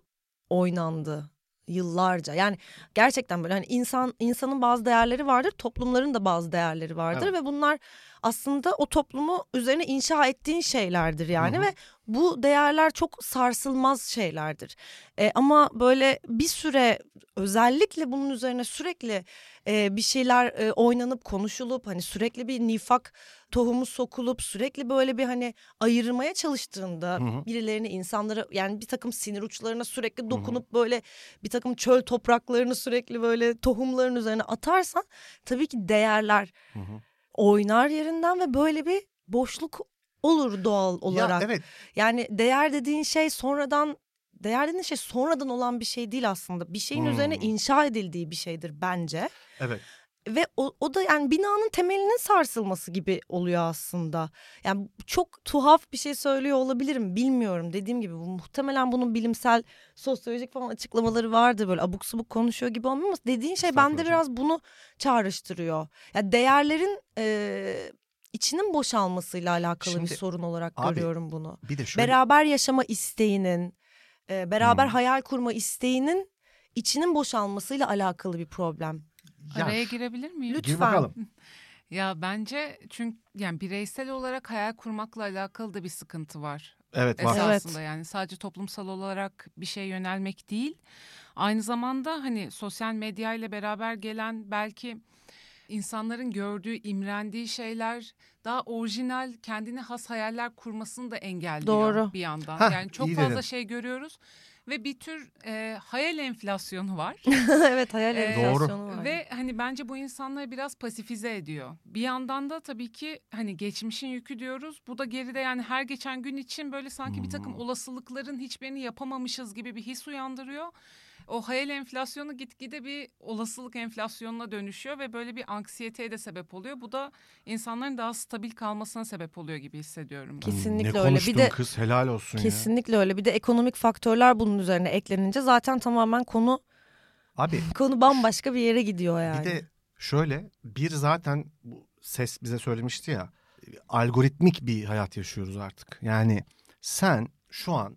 oynandı yıllarca. Yani gerçekten böyle hani insan insanın bazı değerleri vardır, toplumların da bazı değerleri vardır Evet. ve bunlar aslında o toplumu üzerine inşa ettiğin şeylerdir yani Hı hı. ve bu değerler çok sarsılmaz şeylerdir. E, ama böyle bir süre özellikle bunun üzerine sürekli e, bir şeyler e, oynanıp konuşulup hani sürekli bir nifak tohumu sokulup sürekli böyle bir hani ayırmaya çalıştığında Hı hı. birilerini insanlara yani bir takım sinir uçlarına sürekli dokunup böyle bir takım çöl topraklarını sürekli böyle tohumların üzerine atarsan tabii ki değerler Hı hı. Oynar yerinden ve böyle bir boşluk olur doğal olarak. Ya evet Yani değer dediğin şey sonradan değer dediğin şey sonradan olan bir şey değil aslında. Bir şeyin üzerine Hmm. inşa edildiği bir şeydir bence. evet. Ve o, o da yani binanın temelinin sarsılması gibi oluyor aslında. Yani çok tuhaf bir şey söylüyor olabilirim bilmiyorum. Dediğim gibi bu, muhtemelen bunun bilimsel sosyolojik falan açıklamaları vardır. Böyle abuk subuk konuşuyor gibi olmuyor ama dediğin şey bende biraz bunu çağrıştırıyor. Yani değerlerin e, içinin boşalmasıyla alakalı bir Şimdi, sorun olarak abi, görüyorum bunu. Bir de şöyle Beraber yaşama isteğinin, e, beraber Hmm. hayal kurma isteğinin içinin boşalmasıyla alakalı bir problem. Ya, Araya girebilir miyim? Lütfen. gir bakalım. [LAUGHS] Ya bence çünkü yani bireysel olarak hayal kurmakla alakalı da bir sıkıntı var. Evet var. Evet. Esasında yani sadece toplumsal olarak bir şey yönelmek değil. Aynı zamanda hani sosyal medya ile beraber gelen belki insanların gördüğü, imrendiği şeyler daha orijinal, kendine has hayaller kurmasını da engelliyor Doğru. bir yandan. Hah, yani çok fazla dedin. şey görüyoruz ve bir tür e, hayal enflasyonu var. [LAUGHS] evet hayal enflasyonu var. Ve hani bence bu insanları biraz pasifize ediyor. Bir yandan da tabii ki hani geçmişin yükü diyoruz. Bu da geride yani her geçen gün için böyle sanki bir takım Hmm. olasılıkların hiçbirini yapamamışız gibi bir his uyandırıyor. O hayal enflasyonu gitgide bir olasılık enflasyonuna dönüşüyor ve böyle bir anksiyeteye de sebep oluyor. Bu da insanların daha stabil kalmasına sebep oluyor gibi hissediyorum. ben. Kesinlikle ne öyle. Bir de- kız helal olsun ya. Kesinlikle öyle. Bir de ekonomik faktörler bunun üzerine eklenince zaten tamamen konu Abi [LAUGHS] konu bambaşka bir yere gidiyor yani. Bir de şöyle bir zaten bu ses bize söylemişti ya algoritmik bir hayat yaşıyoruz artık. Yani sen şu an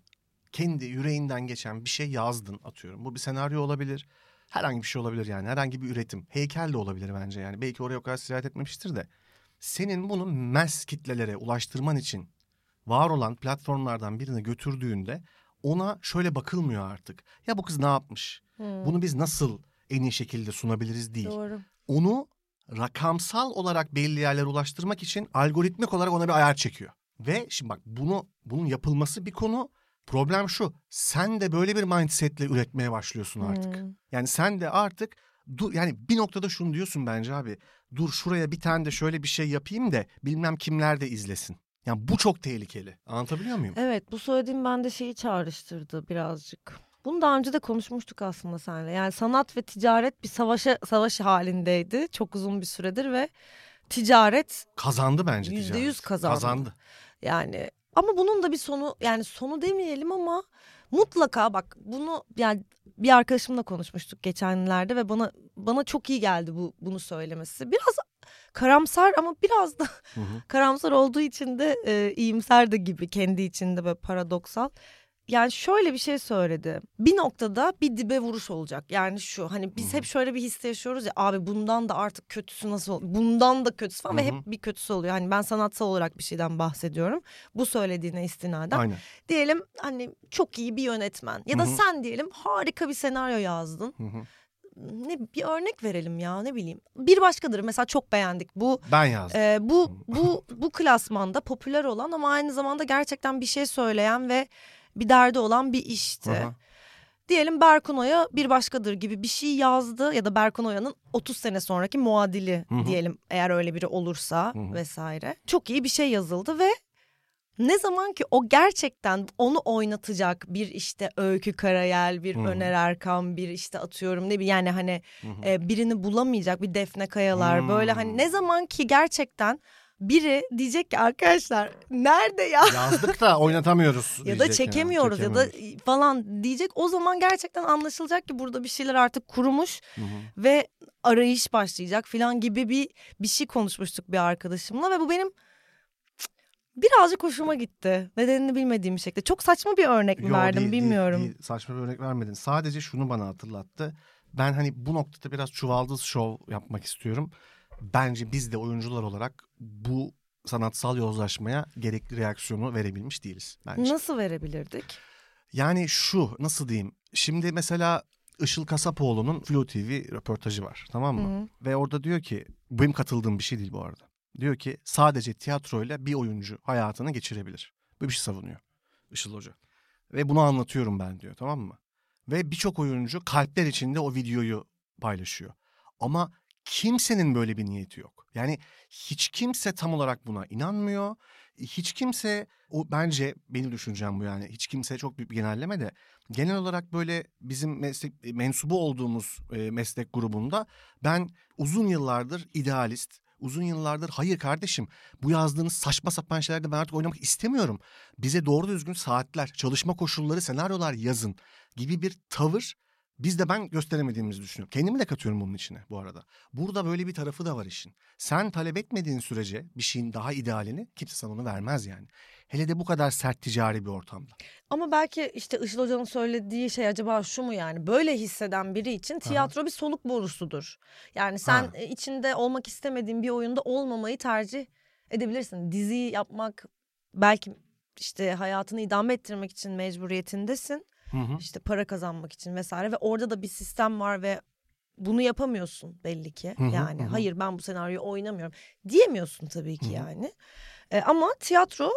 kendi yüreğinden geçen bir şey yazdın atıyorum. Bu bir senaryo olabilir. Herhangi bir şey olabilir yani. Herhangi bir üretim. Heykel de olabilir bence yani. Belki oraya o kadar sirayet etmemiştir de. Senin bunu mass kitlelere ulaştırman için var olan platformlardan birine götürdüğünde ona şöyle bakılmıyor artık. Ya bu kız ne yapmış? Hmm, Bunu biz nasıl en iyi şekilde sunabiliriz değil Doğru. onu rakamsal olarak belli yerlere ulaştırmak için algoritmik olarak ona bir ayar çekiyor. Ve şimdi bak bunu bunun yapılması bir konu. Problem şu. Sen de böyle bir mindsetle üretmeye başlıyorsun artık. Hmm. Yani sen de artık dur yani bir noktada şunu diyorsun bence abi. Dur şuraya bir tane de şöyle bir şey yapayım da bilmem kimler de izlesin. Yani bu çok tehlikeli. Anlatabiliyor muyum? Evet bu söylediğim bende şeyi çağrıştırdı birazcık. Bunu daha önce de konuşmuştuk aslında seninle. Yani sanat ve ticaret bir savaşa savaş halindeydi çok uzun bir süredir ve ticaret Kazandı bence Yüzde ticaret. yüz kazandı. Kazandı. yani ama bunun da bir sonu yani sonu demeyelim ama mutlaka bak bunu yani bir arkadaşımla konuşmuştuk geçenlerde ve bana bana çok iyi geldi bu bunu söylemesi. Biraz karamsar ama biraz da Hı hı. [LAUGHS] karamsar olduğu için de e, iyimser de gibi kendi içinde böyle paradoksal. Yani şöyle bir şey söyledi. Bir noktada bir dibe vuruş olacak. Yani şu hani biz hep şöyle bir hisse yaşıyoruz ya abi bundan da artık kötüsü nasıl ol- bundan da kötüsü falan ve Hı hı. hep bir kötüsü oluyor. Hani ben sanatsal olarak bir şeyden bahsediyorum. Bu söylediğine istinaden. Aynen. Diyelim hani çok iyi bir yönetmen ya da Hı hı. sen diyelim harika bir senaryo yazdın. Hı hı. Ne bir örnek verelim ya ne bileyim. Bir başkadır mesela çok beğendik. Bu Ben yazdım. ee, bu bu bu klasmanda popüler olan ama aynı zamanda gerçekten bir şey söyleyen ve bir derdi olan bir işti. Aha. Diyelim Berkun Oya bir başkadır gibi bir şey yazdı ya da Berkun Oya'nın 30 sene sonraki muadili Hı hı. diyelim eğer öyle biri olursa Hı hı. vesaire. Çok iyi bir şey yazıldı ve ne zaman ki o gerçekten onu oynatacak bir işte Öykü Karayel, bir hı. Öner Erkan, bir işte atıyorum ne bileyim yani hani e, birini bulamayacak bir Defne Kayalar böyle hani Hmm. ne zaman ki gerçekten biri diyecek ki arkadaşlar nerede ya? Yazdık da oynatamıyoruz. [LAUGHS] ya da diyecek yani, çekemiyoruz ya da çekemiyoruz. falan diyecek. O zaman gerçekten anlaşılacak ki burada bir şeyler artık kurumuş Hı hı. ve arayış başlayacak falan gibi bir bir şey konuşmuştuk bir arkadaşımla ve bu benim birazcık hoşuma gitti. Nedenini bilmediğim bir şekilde. Çok saçma bir örnek mi Yo, verdim değil, değil, bilmiyorum. değil. Saçma bir örnek vermedin. Sadece şunu bana hatırlattı. Ben hani bu noktada biraz çuvaldız şov yapmak istiyorum. Bence biz de oyuncular olarak bu sanatsal yozlaşmaya gerekli reaksiyonu verebilmiş değiliz bence. Nasıl verebilirdik? Yani şu nasıl diyeyim? Şimdi mesela Işıl Kasapoğlu'nun Flu TV röportajı var tamam mı? Hı. Ve orada diyor ki benim katıldığım bir şey değil bu arada. Diyor ki sadece tiyatroyla bir oyuncu hayatını geçirebilir. Böyle bir şey savunuyor Işıl Hoca. Ve bunu anlatıyorum ben diyor tamam mı? Ve birçok oyuncu kalpler içinde o videoyu paylaşıyor. Ama kimsenin böyle bir niyeti yok. Yani hiç kimse tam olarak buna inanmıyor. Hiç kimse o bence benim düşüncem bu yani. Hiç kimse çok büyük bir genelleme de genel olarak böyle bizim meslek mensubu olduğumuz e, meslek grubunda ben uzun yıllardır idealist, uzun yıllardır hayır kardeşim bu yazdığınız saçma sapan şeylerde ben artık oynamak istemiyorum. Bize doğru düzgün saatler, çalışma koşulları, senaryolar yazın gibi bir tavır biz de ben gösteremediğimizi düşünüyorum. Kendimi de katıyorum bunun içine bu arada. Burada böyle bir tarafı da var işin. Sen talep etmediğin sürece bir şeyin daha idealini kimse sana onu vermez yani. Hele de bu kadar sert ticari bir ortamda. Ama belki işte Işıl Hoca'nın söylediği şey acaba şu mu yani? Böyle hisseden biri için tiyatro bir soluk borusudur. Yani sen Ha. içinde olmak istemediğin bir oyunda olmamayı tercih edebilirsin. Dizi yapmak belki işte hayatını idame ettirmek için mecburiyetindesin. Hı hı. İşte para kazanmak için vesaire ve orada da bir sistem var ve bunu yapamıyorsun belli ki. Hı hı, yani hı hayır ben bu senaryoyu oynamıyorum diyemiyorsun tabii ki Hı yani. E, ama tiyatro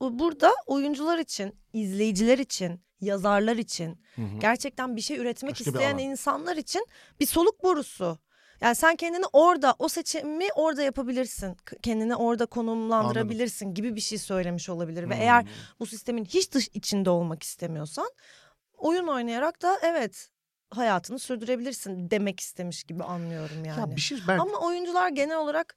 bu- burada oyuncular için, izleyiciler için, yazarlar için, Hı hı. gerçekten bir şey üretmek Başka isteyen insanlar için bir soluk borusu. Yani sen kendini orada o seçimi orada yapabilirsin. Kendini orada konumlandırabilirsin gibi bir şey söylemiş olabilir ve eğer bu sistemin hiç dış içinde olmak istemiyorsan oyun oynayarak da evet hayatını sürdürebilirsin demek istemiş gibi anlıyorum yani. Ya bir şey ben Ama oyuncular genel olarak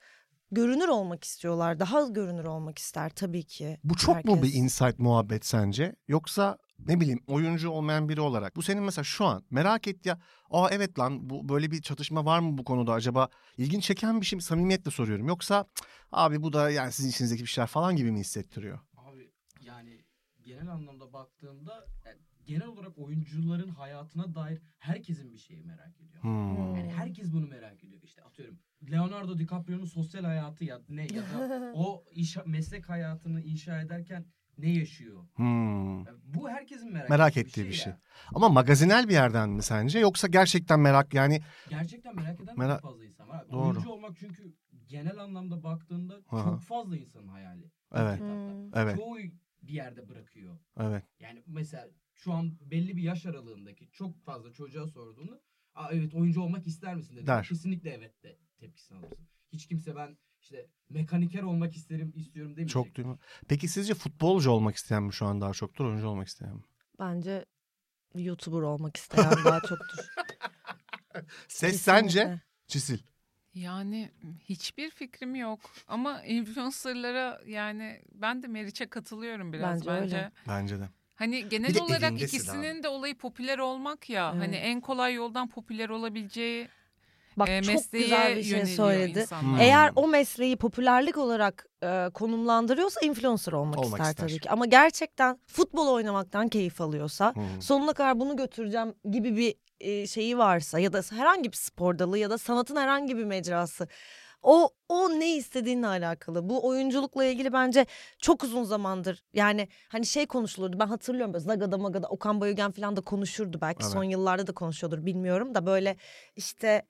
görünür olmak istiyorlar. Daha görünür olmak ister tabii ki. bu çok mu bir herkes. insight muhabbet sence? Yoksa ne bileyim oyuncu olmayan biri olarak. Bu senin mesela şu an merak et ya. Aa evet lan bu böyle bir çatışma var mı bu konuda acaba? İlgin çeken bir şey mi? Samimiyetle soruyorum. Yoksa "Cık, abi bu da yani sizin içinizdeki bir şeyler falan gibi mi hissettiriyor? Abi yani genel anlamda baktığımda yani genel olarak oyuncuların hayatına dair herkesin bir şeyi merak ediyor. Hmm. Yani herkes bunu merak ediyor. İşte atıyorum Leonardo DiCaprio'nun sosyal hayatı ya ne ya da [LAUGHS] o iş, meslek hayatını inşa ederken ne yaşıyor? Hmm. Yani bu herkesin merak, Merak ettiği ettiği bir şey. ya. Ama magazinel bir yerden mi sence? Yoksa gerçekten merak yani Gerçekten merak eden Merak- çok fazla insan var. Abi. Doğru. Oyuncu olmak çünkü genel anlamda baktığında hı. çok fazla insanın hayali. Evet. Hmm. evet Çoğu bir yerde bırakıyor. evet. Yani mesela şu an belli bir yaş aralığındaki çok fazla çocuğa sorduğunda Aa, evet oyuncu olmak ister misin dedi. Der. Kesinlikle evet de tepkisini alırsın. Hiç kimse ben işte mekaniker olmak isterim istiyorum demeyecek. Çok duyma. Peki sizce futbolcu olmak isteyen mi şu an daha çoktur, oyuncu olmak isteyen mi? Bence YouTuber olmak isteyen daha çoktur. [LAUGHS] Ses sence? Çisil. Yani hiçbir fikrim yok ama influencerlara yani ben de Meriç'e katılıyorum biraz Bence bence. öyle. Bence de. Hani genel olarak ikisinin de olayı popüler olmak ya. Hani Evet. en kolay yoldan popüler olabileceği Bak e, çok güzel bir şey söyledi. insanlar. Hmm. Eğer o mesleği popülerlik olarak e, konumlandırıyorsa influencer olmak, Olmak ister, ister. tabii ki. Ama gerçekten futbol oynamaktan keyif alıyorsa, Hmm. sonuna kadar bunu götüreceğim gibi bir e, şeyi varsa ya da herhangi bir spor dalı ya da sanatın herhangi bir mecrası. O o ne istediğinle alakalı. Bu oyunculukla ilgili bence çok uzun zamandır yani hani şey konuşulurdu. Ben hatırlıyorum böyle Zaga'da Maga'da Okan Bayülgen falan da konuşurdu. Belki Evet. son yıllarda da konuşuyordur bilmiyorum da böyle işte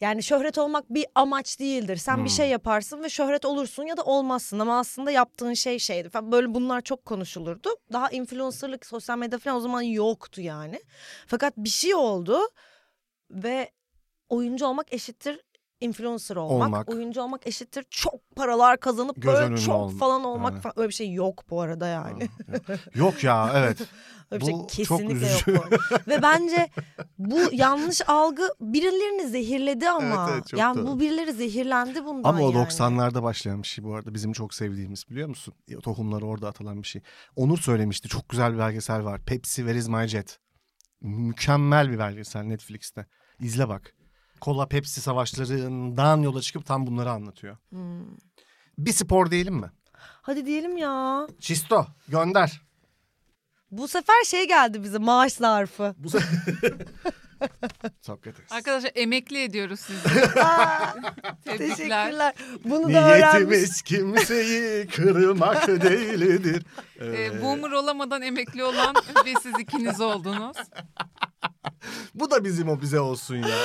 yani şöhret olmak bir amaç değildir. Sen bir Hmm. şey yaparsın ve şöhret olursun ya da olmazsın ama aslında yaptığın şey şeydi. Falan böyle bunlar çok konuşulurdu. Daha influencerlık, sosyal medya falan o zaman yoktu yani. Fakat bir şey oldu ve oyuncu olmak eşittir influencer olmak. Olmak. Oyuncu olmak eşittir çok paralar kazanıp Göz böyle çok olmak. falan olmak Evet. falan. Öyle bir şey yok bu arada yani. Yok ya [LAUGHS] evet. Öyle bir Bu şey çok kesinlikle üzücü. yok. Ve bence bu yanlış algı birilerini zehirledi ama. Evet, evet, çok yani doğru. bu birileri zehirlendi bundan Ama o yani. 90'larda başlayan bir şey bu arada. Bizim çok sevdiğimiz biliyor musun? Tohumları orada atılan bir şey. Onur söylemişti. Çok güzel bir belgesel var. Pepsi Where is my jet? Mükemmel bir belgesel Netflix'te. İzle bak. Kola Pepsi savaşlarından yola çıkıp tam bunları anlatıyor. Hmm. Bir spor diyelim mi? Hadi diyelim ya. Çisto gönder. Bu sefer şey geldi bize maaş zarfı. Bu se- [LAUGHS] [LAUGHS] Sokrates. Arkadaşlar emekli ediyoruz sizi. [LAUGHS] [LAUGHS] Aa, Tebrikler. teşekkürler. Bunu da öğrenmiş. Niyetimiz kimseyi kırmak değildir. Ee, boomer olamadan emekli olan ve siz ikiniz oldunuz. Bu da bizim o bize olsun ya.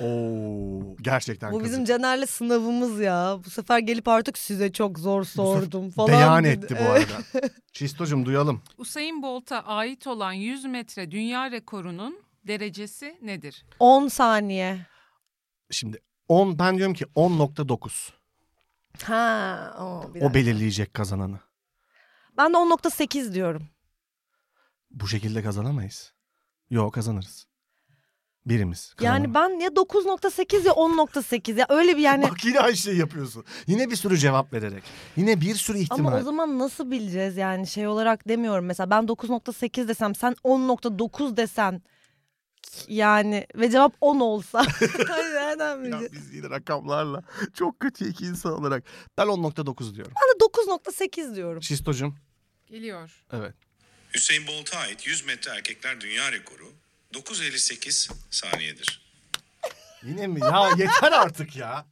Oo, gerçekten Bu kazık. bizim Caner'le sınavımız ya. Bu sefer gelip artık size çok zor sordum falan. Beyan dedi. etti bu arada. Çistocum duyalım. Usain Bolt'a ait olan 100 metre dünya rekorunun derecesi nedir? 10 saniye. Şimdi 10 ben diyorum ki 10.9. Ha, o, bir O dakika. belirleyecek kazananı. Ben de 10.8 diyorum. Bu şekilde kazanamayız. Yok kazanırız. Birimiz. Yani kazanamaz. ben ya 9.8 ya 10.8 ya öyle bir yani. Bak yine aynı şeyi yapıyorsun. Yine bir sürü cevap vererek. Yine bir sürü ihtimal. Ama o zaman nasıl bileceğiz yani şey olarak demiyorum. Mesela ben 9.8 desem sen 10.9 desen yani ve cevap 10 olsa. [LAUGHS] Nereden Ya bileceğiz? biz yine rakamlarla çok kötü iki insan olarak. Ben 10.9 diyorum. Ben de 9.8 diyorum. Çistocum. Geliyor. Evet. Hüseyin Bolt'a ait 100 metre erkekler dünya rekoru 9.58 saniyedir. [LAUGHS] Yine mi? Ya yeter artık ya.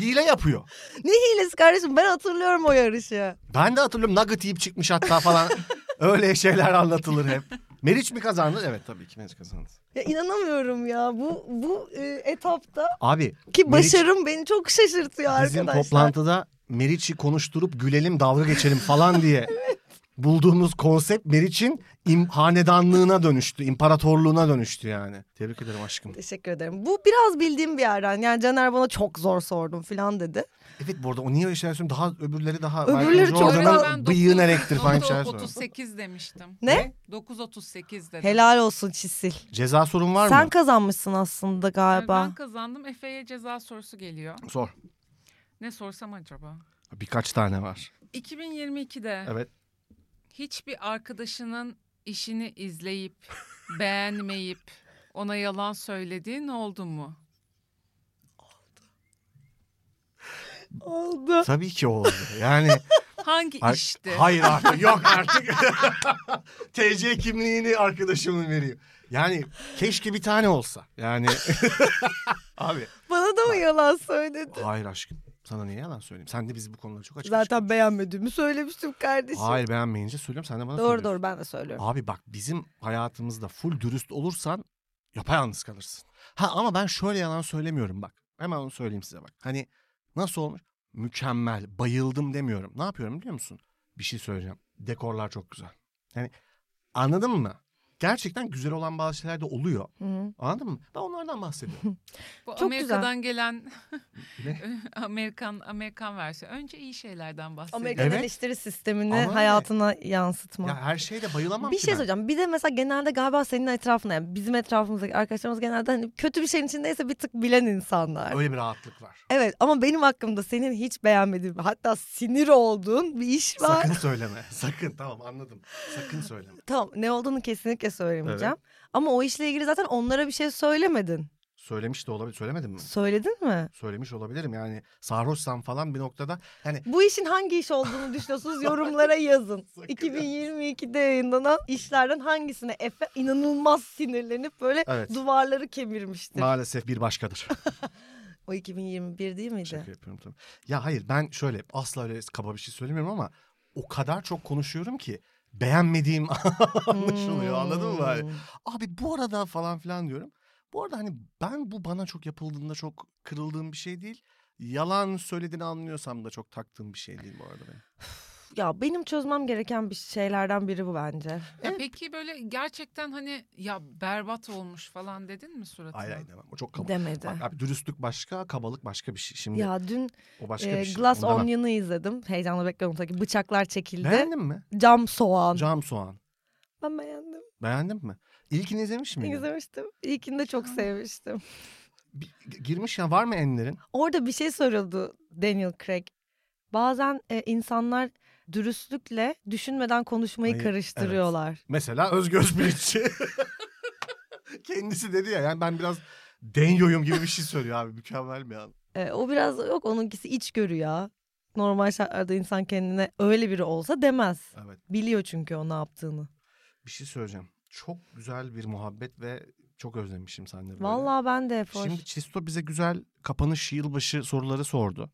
Hile yapıyor. Ne hilesi kardeşim ben hatırlıyorum o yarışı. Ben de hatırlıyorum nugget yiyip çıkmış hatta falan. [LAUGHS] Öyle şeyler anlatılır hep. Meriç mi kazandı? Evet tabii ki Meriç kazandı. Ya inanamıyorum ya bu bu e, etapta Abi ki Meriç- başarım beni çok şaşırtıyor bizim arkadaşlar. toplantıda Meriç'i konuşturup gülelim dalga geçelim falan diye [LAUGHS] bulduğumuz konsept Meriç'in im- hanedanlığına dönüştü. imparatorluğuna dönüştü yani. Tebrik ederim aşkım. Teşekkür ederim. Bu biraz bildiğim bir yerden. Yani Caner bana çok zor sordum falan dedi. Evet bu arada o niye öyle şeyler söylüyorum? Daha öbürleri daha... Öbürleri çok- ben bıyığın elektrik falan şeyler söylüyorum. 9.38 demiştim. Ne? 9.38 dedim. Helal olsun Çisil. Ceza sorun var Sen mı? kazanmışsın aslında Yani galiba. Ben kazandım. Efe'ye ceza sorusu geliyor. Sor. Ne sorsam acaba? Birkaç tane var. 2022'de Evet. hiçbir arkadaşının işini izleyip beğenmeyip ona yalan söylediğin oldu mu? Oldu. Tabii ki oldu. Yani [LAUGHS] Hangi Ar- işti? Hayır artık yok artık. [LAUGHS] TC kimliğini arkadaşımın veriyor. Yani keşke bir tane olsa. Yani [LAUGHS] abi Bana da mı yalan söyledi? hayır aşkım. Sana niye yalan söyleyeyim? Sen de bizi bu konuda çok açık. Zaten beğenmediğimi söylemiştim kardeşim. Hayır beğenmeyince söylüyorum sen de bana Doğru doğru ben de söylüyorum. Abi bak bizim hayatımızda full dürüst olursan yapayalnız kalırsın. Ha ama ben şöyle yalan söylemiyorum bak. Hemen onu söyleyeyim size bak. Hani nasıl olmuş? Mükemmel, bayıldım demiyorum. Ne yapıyorum biliyor musun? Bir şey söyleyeceğim. Dekorlar çok güzel. Yani anladın mı? Gerçekten güzel olan bazı şeyler de oluyor. Hı. Anladın mı? Ben onlardan bahsediyorum. [LAUGHS] Bu Çok Amerika'dan gelen Ne? [LAUGHS] Amerikan Amerikan versiyonu. Önce iyi şeylerden bahsediyor. Amerikan Evet. eleştiri sistemini Ama hayatına yansıtma. ya her şeyde bayılamam bir ki şey söyleyeceğim. Bir de mesela genelde galiba senin etrafında yani bizim etrafımızdaki arkadaşlarımız genelde hani kötü bir şeyin içindeyse bir tık bilen insanlar. Öyle bir rahatlık var. Evet ama benim hakkımda senin hiç beğenmediğin hatta sinir olduğun bir iş var. Sakın söyleme. Sakın tamam anladım. Sakın söyleme. Tamam ne olduğunu kesinlikle söylemeyeceğim. Ama o işle ilgili zaten onlara bir şey söylemedin. Söylemiş de olabilir. Söylemedim mi? Söyledin mi? Söylemiş olabilirim yani sarhoşsam falan bir noktada. Yani Bu işin hangi iş olduğunu düşünüyorsunuz [LAUGHS] yorumlara yazın. Sakın 2022'de yayınlanan işlerden hangisine Efe inanılmaz sinirlenip böyle Evet. duvarları kemirmiştir. maalesef bir başkadır. [LAUGHS] o 2021 değil miydi? Şaka yapıyorum tabii. Ya hayır ben şöyle asla öyle kaba bir şey söylemiyorum ama o kadar çok konuşuyorum ki beğenmediğim [LAUGHS] anlaşılıyor anladın mı? Hani, Hmm. Abi bu arada falan filan diyorum. Bu arada hani ben bu bana çok yapıldığında çok kırıldığım bir şey değil. Yalan söylediğini anlıyorsam da çok taktığım bir şey değil bu arada benim. [LAUGHS] Ya benim çözmem gereken bir şeylerden biri bu bence. Ya peki böyle gerçekten hani ya berbat olmuş falan dedin mi suratına? Hayır hayır demem. O çok kaba. Demedi. Bak abi dürüstlük başka, kabalık başka bir şey. Şimdi Ya dün o başka e, bir şey. Glass. Onion'ı izledim. Heyecanla bekliyorum tabii. Bıçaklar çekildi. Beğendin mi? Cam soğan. Cam soğan. Ben beğendim. Beğendin mi? İlkini izlemiş miydin? İzlemiştim. İlkini de çok sevmiştim. [LAUGHS] Bir- girmiş ya var mı enlerin? Orada bir şey soruyordu Daniel Craig. Bazen e, insanlar dürüstlükle düşünmeden konuşmayı Hayır, karıştırıyorlar. Mesela Özgür Özbirikçi. [LAUGHS] Kendisi dedi ya yani ben biraz denyoyum gibi bir şey söylüyor abi. Mükemmel bir an. E, o biraz yok onunkisi içgörü ya. Normal şartlarda insan kendine öyle biri olsa demez. Evet. Biliyor çünkü o ne yaptığını. Bir şey söyleyeceğim. Çok güzel bir muhabbet ve çok özlemişim seninle böyle. Vallahi ben de hoş. Şimdi Çisto bize güzel kapanış yılbaşı soruları sordu.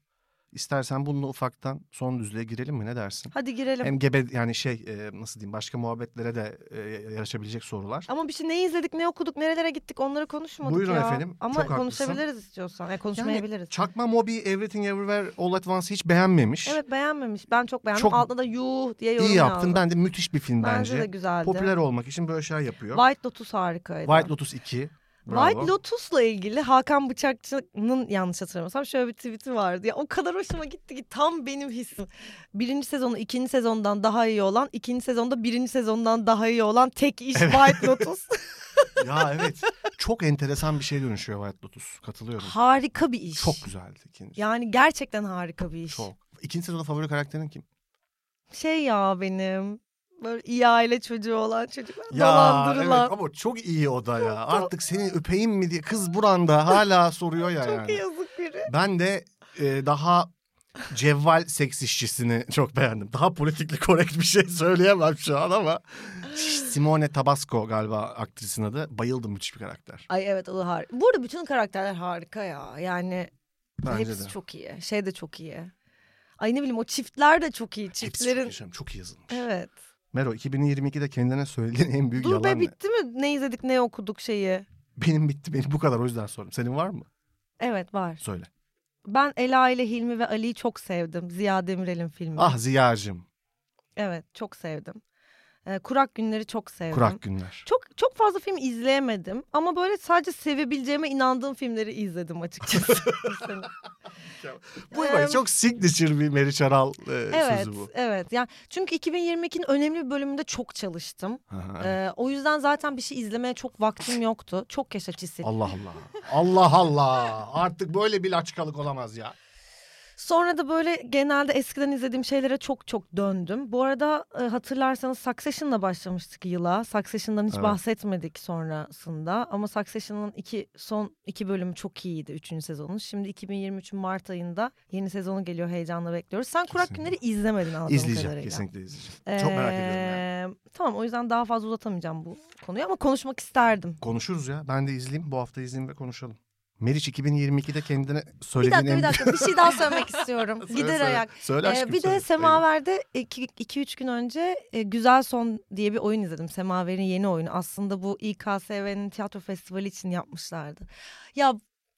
İstersen bununla ufaktan son düzlüğe girelim mi ne dersin? Hadi girelim. Hem gebe yani şey e, nasıl diyeyim başka muhabbetlere de e, yaraşabilecek sorular. Ama bir şey ne izledik, ne okuduk, nerelere gittik onları konuşmadık Buyurun ya. efendim, Ama çok haklısın. konuşabiliriz istiyorsan. Ya konuşmayabiliriz. Çakma Moby Everything Everywhere All at Once hiç beğenmemiş. Evet beğenmemiş. Ben çok beğendim. Çok Altında da yuh diye yorum İyi yaptın. yazdım. Bence müthiş bir film Bence, bence. de güzeldi. Popüler olmak için böyle şeyler yapıyor. White Lotus harikaydı. White Lotus 2. Bravo. White Lotus'la ilgili Hakan Bıçakçı'nın yanlış hatırlamıyorsam şöyle bir tweet'i vardı. Ya o kadar hoşuma gitti ki tam benim hissim. Birinci sezonu ikinci sezondan daha iyi olan, ikinci sezonda birinci sezondan daha iyi olan tek iş White Lotus. [LAUGHS] [LAUGHS] ya evet. Çok enteresan bir şey dönüşüyor White Lotus. Katılıyorum. harika bir iş. Çok güzeldi ikinci. Yani gerçekten harika bir iş. Çok. İkinci sezonda favori karakterin kim? Şey ya benim böyle iyi aile çocuğu olan çocuklar Ya dolandırılan. evet ama çok iyi o da ya. Artık seni öpeyim mi diye kız buranda hala [LAUGHS] soruyor ya Çok yani. yazık biri. Ben de e, daha cevval seks işçisini çok beğendim. Daha politikli korrekt bir şey söyleyemem şu an ama Simone Tabasco galiba aktrisin adı. Bayıldım müthiş bir karakter. Ay evet o da harika. Burada bütün karakterler harika ya. Yani Bence hepsi de. çok iyi. Şey de çok iyi. Ay ne bileyim o çiftler de çok iyi. Hepsi çok, Çiftlerin çok iyi yazılmış. Evet. Mero 2022'de kendine söylediğin en büyük Dur yalan be ne? bitti mi? Ne izledik ne okuduk şeyi. Benim bitti. Benim bu kadar o yüzden sordum. Senin var mı? Evet var. Söyle. Ben Ela ile Hilmi ve Ali'yi çok sevdim. Ziya Demirel'in filmi. Ah Ziya'cığım. Evet çok sevdim. Ee, Kurak Günleri çok sevdim. Kurak günler. Çok çok fazla film izleyemedim ama böyle sadece sevebileceğime inandığım filmleri izledim açıkçası. [LAUGHS] [LAUGHS] bu Em, çok signature bir Meriç Aral e, evet, sözü bu. evet. Yani çünkü 2022'nin önemli bir bölümünde çok çalıştım. Aha, Ee, o yüzden zaten bir şey izlemeye çok vaktim yoktu. Çok yaşa çisil. Allah Allah. Allah Allah. [LAUGHS] Artık böyle bir laçkalık olamaz ya. Sonra da böyle genelde eskiden izlediğim şeylere çok çok döndüm. Bu arada e, hatırlarsanız Succession'la başlamıştık yıla. Succession'dan hiç Evet. bahsetmedik sonrasında. Ama Succession'ın iki, son iki bölümü çok iyiydi. Üçüncü sezonun. Şimdi 2023'ün Mart ayında yeni sezonu geliyor. Heyecanla bekliyoruz. Sen Kurak Kesinlikle. Günleri izlemedin anladığım İzleyeceğim. kadarıyla. Kesinlikle izleyeceğim. Çok merak ediyorum yani. Ee, Tamam o yüzden daha fazla uzatamayacağım bu konuyu ama konuşmak isterdim. Konuşuruz ya. Ben de izleyeyim. Bu hafta izleyeyim ve konuşalım. Meriç 2022'de kendine Bir söylediğin dakika en bir dakika bir şey daha söylemek istiyorum. [LAUGHS] Söyle, Gider söyle. ayak. Söyle Ee, aşkım bir de söyle. Semaver'de 2-3 gün önce e, Güzel Son diye bir oyun izledim. Semaver'in yeni oyunu. Aslında bu İKSV'nin tiyatro festivali için yapmışlardı. Ya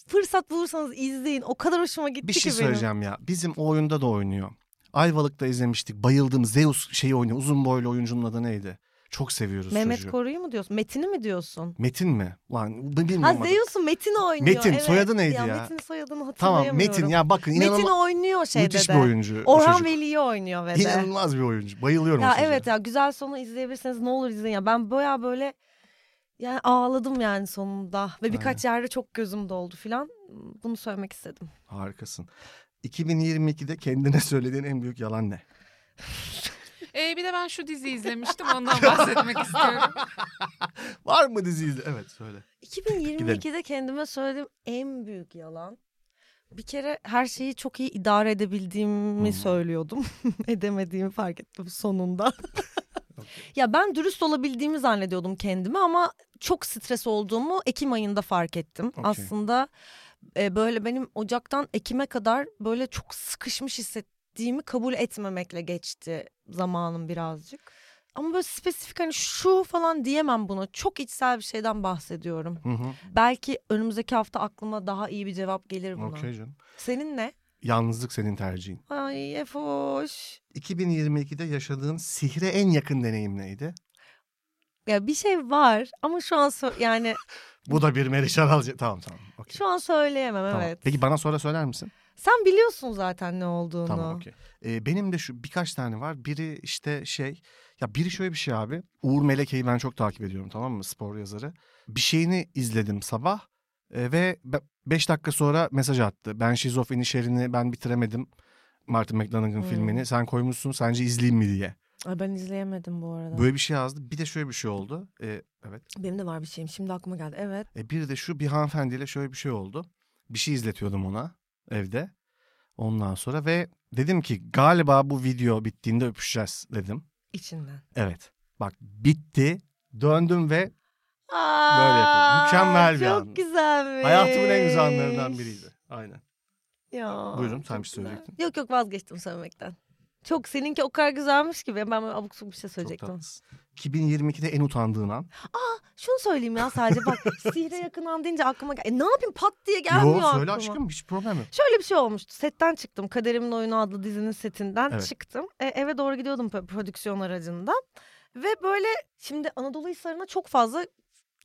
fırsat bulursanız izleyin. O kadar hoşuma gitti Bir ki şey benim. söyleyeceğim ya. Bizim o oyunda da oynuyor. Ayvalık'ta izlemiştik. Bayıldım. Zeus şeyi oynuyor. Uzun boylu oyuncunun adı neydi? Çok seviyoruz Mehmet çocuğu. Koru'yu mu diyorsun? Metin'i mi diyorsun? Metin mi? Lan bilmiyorum. Ha. Zeus'un Metin oynuyor. Metin, evet. soyadı neydi ya? Metin soyadını Tamam hatırlayamıyorum. Metin ya bakın Metin inanılmaz oynuyor şeyde müthiş de. bir oyuncu. o Orhan. Veli'yi oynuyor ve de. İnanılmaz bir oyuncu. Bayılıyorum o Ya çocuğa. evet ya güzel sonu izleyebilirseniz ne olur izleyin ya. Ben baya böyle yani ağladım yani sonunda ve birkaç yerde çok gözüm doldu filan. Bunu söylemek istedim. Harikasın. 2022'de kendine söylediğin en büyük yalan ne? [LAUGHS] Ee, bir de ben şu diziyi izlemiştim ondan [LAUGHS] bahsetmek istiyorum. [LAUGHS] Var mı dizi izle? Evet söyle. 2022'de kendime söylediğim en büyük yalan. Bir kere her şeyi çok iyi idare edebildiğimi Hı. söylüyordum. [LAUGHS] Edemediğimi fark ettim sonunda. ya ben dürüst olabildiğimi zannediyordum kendime ama çok stres olduğumu Ekim ayında fark ettim. Okey. Aslında e, böyle benim Ocak'tan Ekim'e kadar böyle çok sıkışmış hissettiğimi kabul etmemekle geçti zamanım birazcık. Ama böyle spesifik hani şu falan diyemem bunu. Çok içsel bir şeyden bahsediyorum. Hı hı. Belki önümüzdeki hafta aklıma daha iyi bir cevap gelir buna. Okey canım. Senin ne? Yalnızlık senin tercihin. Ay Efoş. 2022'de yaşadığın sihre en yakın deneyim neydi? Ya bir şey var ama şu an sö- yani [LAUGHS] Bu da bir Meriç Aralcı. Tamam tamam. okey. şu an söyleyemem Tamam. evet. Peki bana sonra söyler misin? Sen biliyorsun zaten ne olduğunu. Tamam okey. Ee, benim de şu birkaç tane var. Biri işte şey ya biri şöyle bir şey abi. Uğur Meleke'yi ben çok takip ediyorum tamam mı spor yazarı. Bir şeyini izledim sabah e, ve 5 dakika sonra mesaj attı. Ben şizofreni şerini ben bitiremedim. Martin McDonagh'ın Hmm. filmini. Sen koymuşsun sence izleyeyim mi diye. Ay ben izleyemedim bu arada. Böyle bir şey yazdı. Bir de şöyle bir şey oldu. Ee, evet. Benim de var bir şeyim. Şimdi aklıma geldi. Evet. E, bir de şu bir hanımefendiyle şöyle bir şey oldu. Bir şey izletiyordum ona evde. Ondan sonra ve dedim ki galiba bu video bittiğinde öpüşeceğiz dedim. içinden. Evet. Bak bitti. Döndüm ve Aa, yapıyorum. Mükemmel bir çok an. güzelmiş. hayatımın en güzel anlarından biriydi. Aynen. Ya, Buyurun, sen çok bir şey söyleyecektin. Yok yok vazgeçtim söylemekten. Çok seninki o kadar güzelmiş gibi. Ben böyle abuk sabuk bir şey söyleyecektim. tatlısın. 2022'de en utandığın an. Şunu söyleyeyim ya sadece bak [LAUGHS] sihre yakın an deyince aklıma gel. E, ne yapayım pat diye gelmiyor Yo söyle aklıma. aşkım hiç problem yok. Şöyle bir şey olmuştu. Setten çıktım. Kaderimin Oyunu adlı dizinin setinden Evet. çıktım. E, eve doğru gidiyordum pr- prodüksiyon aracında. Ve böyle şimdi Anadolu Hisarı'na çok fazla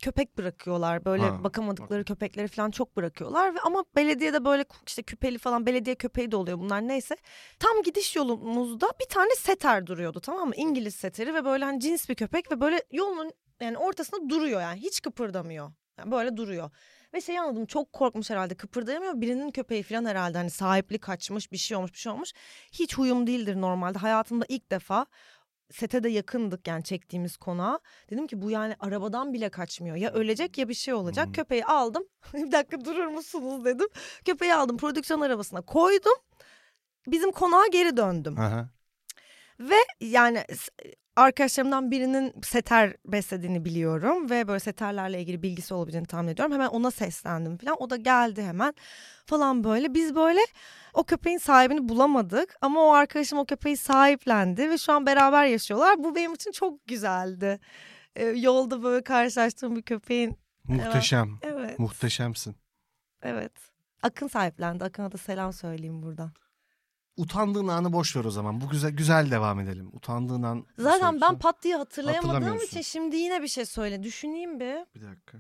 köpek bırakıyorlar. Böyle Ha, bakamadıkları köpekleri falan çok bırakıyorlar. ve Ama belediyede böyle işte küpeli falan belediye köpeği de oluyor bunlar neyse. Tam gidiş yolumuzda bir tane seter duruyordu tamam mı? İngiliz seteri ve böyle hani cins bir köpek ve böyle yolun yani ortasında duruyor yani hiç kıpırdamıyor. Yani böyle duruyor. Ve şey anladım çok korkmuş herhalde kıpırdayamıyor. Birinin köpeği falan herhalde hani sahipli kaçmış bir şey olmuş bir şey olmuş. Hiç huyum değildir normalde. Hayatımda ilk defa sete de yakındık yani çektiğimiz konağa. Dedim ki bu yani arabadan bile kaçmıyor. Ya ölecek ya bir şey olacak. Hmm. Köpeği aldım. [LAUGHS] bir dakika durur musunuz dedim. Köpeği aldım prodüksiyon arabasına koydum. Bizim konağa geri döndüm. Aha. Ve yani arkadaşlarımdan birinin seter beslediğini biliyorum ve böyle seterlerle ilgili bilgisi olabileceğini tahmin ediyorum. Hemen ona seslendim falan. O da geldi hemen falan böyle. Biz böyle o köpeğin sahibini bulamadık ama o arkadaşım o köpeği sahiplendi ve şu an beraber yaşıyorlar. Bu benim için çok güzeldi. Ee, yolda böyle karşılaştığım bir köpeğin Muhteşem. evet Muhteşemsin. evet. Akın sahiplendi. Akın'a da selam söyleyeyim buradan. Utandığın anı boş ver o zaman. Bu güzel güzel devam edelim. Utandığın an. Zaten ben pat diye hatırlayamadığım için şimdi yine bir şey söyle. Düşüneyim bir. Bir dakika.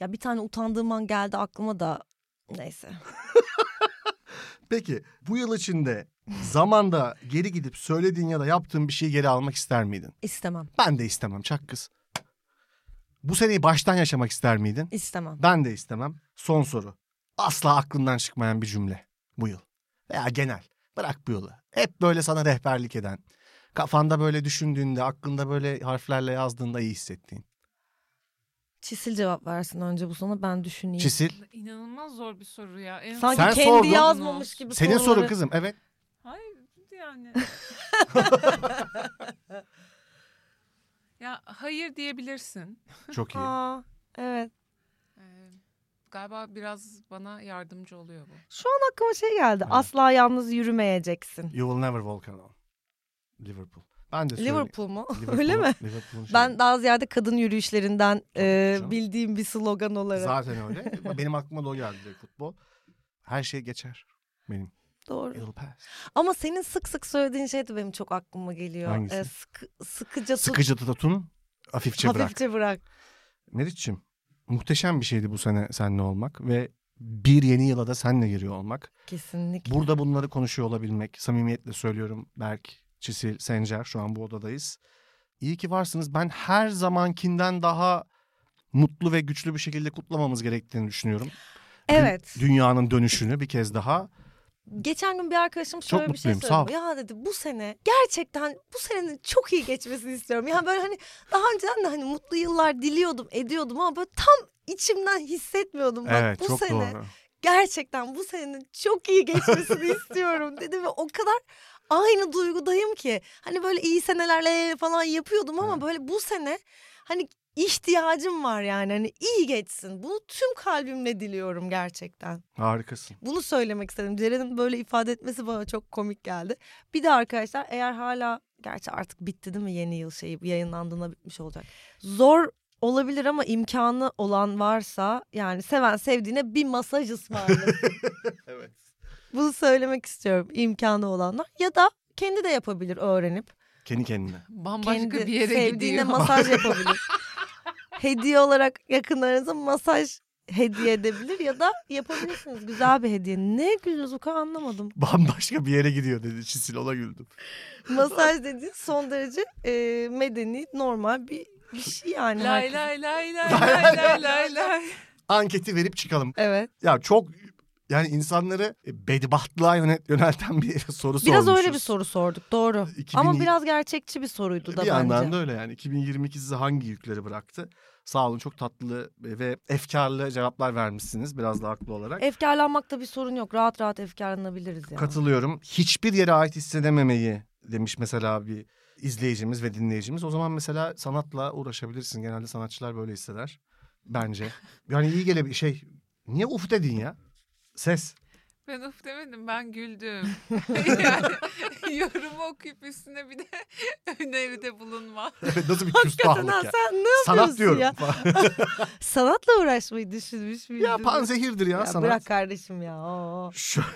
Ya bir tane utandığım an geldi aklıma da neyse. [LAUGHS] Peki bu yıl içinde zamanda geri gidip söylediğin ya da yaptığın bir şeyi geri almak ister miydin? İstemem. Ben de istemem çak kız. Bu seneyi baştan yaşamak ister miydin? İstemem. Ben de istemem. Son soru. Asla aklından çıkmayan bir cümle bu yıl. Veya genel. Bırak bu yolu. Hep böyle sana rehberlik eden. Kafanda böyle düşündüğünde, aklında böyle harflerle yazdığında iyi hissettiğin. Çisil cevap versin önce bu sana ben düşüneyim. Çisil. İnanılmaz zor bir soru ya. En Sanki Sen kendi sordun. yazmamış gibi Senin soruları. soru kızım. Evet. Hayır yani. [LAUGHS] ya hayır diyebilirsin. Çok iyi. Aa, evet. Ee, galiba biraz bana yardımcı oluyor bu. Şu an aklıma şey geldi. Evet. Asla yalnız yürümeyeceksin. You will never walk alone. Liverpool. Ben de. Liverpool mu? Liverpool'un- [LAUGHS] Öyle mi? Liverpool'un şeyi. Ben daha ziyade kadın yürüyüşlerinden e, canım. bildiğim bir slogan olarak. Zaten öyle. [LAUGHS] Benim aklıma da o geldi direkt futbol. Her şey geçer. Benim. Doğru. It'll pass. Ama senin sık sık söylediğin şey de benim çok aklıma geliyor. Hangisi? E, sıkı, sıkıca tut. Sıkıcı tutun, hafifçe bırak. hafifçe bırak. Meriç'ciğim muhteşem bir şeydi bu sene seninle olmak ve bir yeni yıla da seninle giriyor olmak. Kesinlikle. Burada bunları konuşuyor olabilmek. Samimiyetle söylüyorum Berk, Çisil, Sencer şu an bu odadayız. İyi ki varsınız. Ben her zamankinden daha mutlu ve güçlü bir şekilde kutlamamız gerektiğini düşünüyorum. Dü- Evet. Dünyanın dönüşünü bir kez daha. Geçen gün bir arkadaşım şöyle bir şey söyledi. Ya dedi bu sene gerçekten bu senenin çok iyi geçmesini istiyorum. Yani böyle hani daha önceden de hani mutlu yıllar diliyordum, ediyordum ama böyle tam içimden hissetmiyordum. Bak evet bu çok sene doğru. gerçekten bu senenin çok iyi geçmesini [LAUGHS] istiyorum dedi ve o kadar aynı duygudayım ki. Hani böyle iyi senelerle falan yapıyordum ama Evet. böyle bu sene hani ihtiyacım var yani hani iyi geçsin. Bunu tüm kalbimle diliyorum gerçekten. Harikasın. Bunu söylemek istedim. Ceren'in böyle ifade etmesi bana çok komik geldi. Bir de arkadaşlar eğer hala gerçi artık bitti değil mi yeni yıl şeyi yayınlandığında bitmiş olacak. Zor olabilir ama imkanı olan varsa yani seven sevdiğine bir masaj ısmarlasın. [LAUGHS] Evet. Bunu söylemek istiyorum imkanı olanlar ya da kendi de yapabilir öğrenip. Kendi kendine. Bambaşka kendi bir yere sevdiğine gidiyor. masaj yapabilir. [LAUGHS] hediye olarak yakınlarınıza masaj hediye edebilir ya da yapabilirsiniz. Güzel bir hediye. Ne gülüyorsunuz o kadar anlamadım. [LAUGHS] Bambaşka bir yere gidiyor dedi Çisil ona güldüm. Masaj dediğin son derece e, medeni, normal bir, bir şey yani. Lay lay lay lay lay lay lay lay. Anketi verip çıkalım. Evet. Ya çok yani insanları bedbahtlığa yönelten bir [LAUGHS] soru Biraz sormuşuz. öyle bir soru sorduk doğru. 2000 Ama biraz gerçekçi bir soruydu da bir bence. yandan da öyle yani 2022 size hangi yükleri bıraktı? Sağ olun çok tatlı ve efkarlı cevaplar vermişsiniz biraz da haklı olarak. Efkarlanmakta bir sorun yok. Rahat rahat efkarlanabiliriz yani. Katılıyorum. Hiçbir yere ait hissedememeyi demiş mesela bir izleyicimiz ve dinleyicimiz. O zaman mesela sanatla uğraşabilirsin. Genelde sanatçılar böyle hisseder. Bence. Yani iyi gelebilir şey. Niye uf dedin ya? Ses. Ben of demedim ben güldüm. [LAUGHS] yani yorumu okuyup üstüne bir de [LAUGHS] öneride bulunma. Nasıl bir küstahlık ya. sen ne Sanat diyorum. ya? [LAUGHS] Sanatla uğraşmayı düşünmüş müydün? ya panzehirdir ya, Ya sanat. bırak kardeşim ya. oo. Şöyle,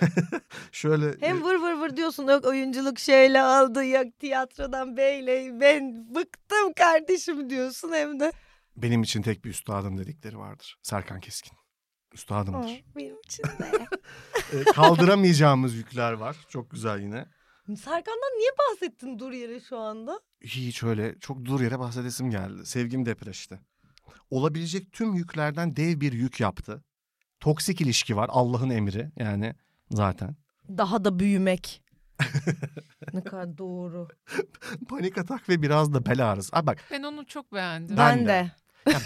şöyle Hem vır vır vır diyorsun yok oyunculuk şöyle aldı yok tiyatrodan beyle ben bıktım kardeşim diyorsun hem de. benim için tek bir üstadım dedikleri vardır. Serkan Keskin. Üstadımdır. Aa, benim için de. Ee, [LAUGHS] kaldıramayacağımız yükler var. Çok güzel yine. Serkan'dan niye bahsettin dur yere şu anda? Hiç öyle çok dur yere bahsedesim geldi. Sevgim depreşti. Olabilecek tüm yüklerden dev bir yük yaptı. Toksik ilişki var Allah'ın emri yani zaten. Daha da büyümek. [LAUGHS] ne kadar doğru. Panik atak ve biraz da bel ağrısı. Abi bak Ben onu çok beğendim. Ben Ben, de. de.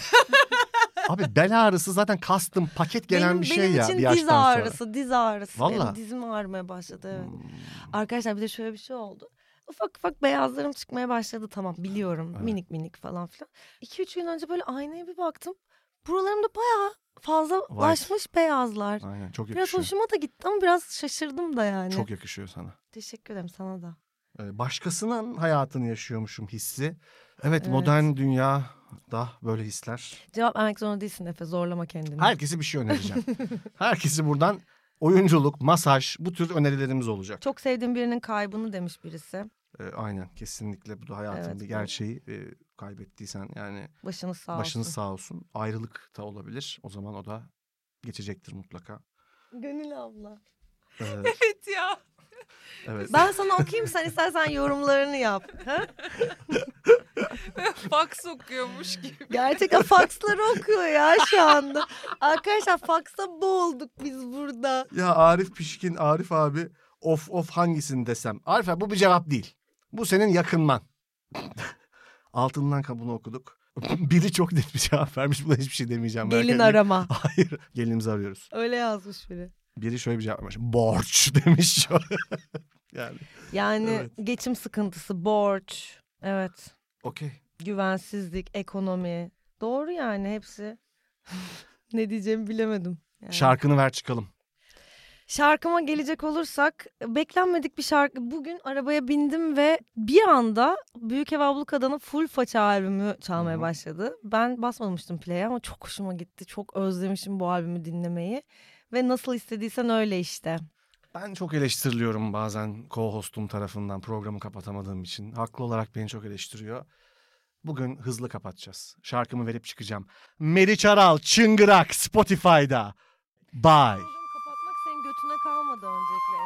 Abi bel ağrısı zaten kastım paket gelen benim, bir şey benim ya için bir yaştan diz sonra. ağrısı, diz ağrısı. Benim Valla. dizim ağrımaya başladı evet. Hmm, Arkadaşlar bir de şöyle bir şey oldu. Ufak ufak beyazlarım çıkmaya başladı tamam biliyorum. Evet. Minik minik falan filan. 2-3 gün önce böyle aynaya bir baktım. Buralarımda bayağı fazlalaşmış beyazlar. Aynen çok Biraz yakışıyor. hoşuma da gitti ama biraz şaşırdım da yani. Çok yakışıyor sana. Teşekkür ederim sana da. Ee, Başkasının hayatını yaşıyormuşum hissi. Evet, Evet. modern dünya da böyle hisler. Cevap vermek zorunda değilsin Efe zorlama kendini. Herkese bir şey önereceğim. Herkesi buradan oyunculuk, masaj bu tür önerilerimiz olacak. Çok sevdiğim birinin kaybını demiş birisi. Ee, aynen kesinlikle bu da hayatın Evet, bir bu- gerçeği. Ee, kaybettiysen yani Başınız sağ başınız olsun. sağ olsun. Ayrılık da olabilir. O zaman o da geçecektir mutlaka. Gönül abla. Ee, [LAUGHS] Evet ya. evet. Ben sana okuyayım sen istersen yorumlarını yap. [LAUGHS] [LAUGHS] Fax okuyormuş gibi. Gerçekten faksları okuyor ya şu anda. Arkadaşlar faksa boğulduk biz burada. Ya Arif Pişkin, Arif abi of of hangisini desem. Arif abi bu bir cevap değil. Bu senin yakınman. [LAUGHS] Altından kabuğunu okuduk. [LAUGHS] Biri çok net bir cevap vermiş. Buna hiçbir şey demeyeceğim. Gelin arama. Hayır. Gelinimizi arıyoruz. Öyle yazmış biri. Biri şöyle bir cevap vermiş. Borç demiş. yani Yani Evet. geçim sıkıntısı, borç, evet, okey. güvensizlik, ekonomi. Doğru yani hepsi. [LAUGHS] ne diyeceğimi bilemedim. Yani. Şarkını ver çıkalım. Şarkıma gelecek olursak beklenmedik bir şarkı. Bugün arabaya bindim ve bir anda Büyük Ev Ablukada'nın full faça albümü çalmaya Hı hı. başladı. Ben basmamıştım play'e ama çok hoşuma gitti. Çok özlemişim bu albümü dinlemeyi. Ve nasıl istediysen öyle işte. Ben çok eleştiriliyorum bazen co-hostum tarafından programı kapatamadığım için. Haklı olarak beni çok eleştiriyor. Bugün hızlı kapatacağız. Şarkımı verip çıkacağım. Meriç Aral, Çıngırak, Spotify'da. Bye. Kapatmak senin götüne kalmadı öncelikle.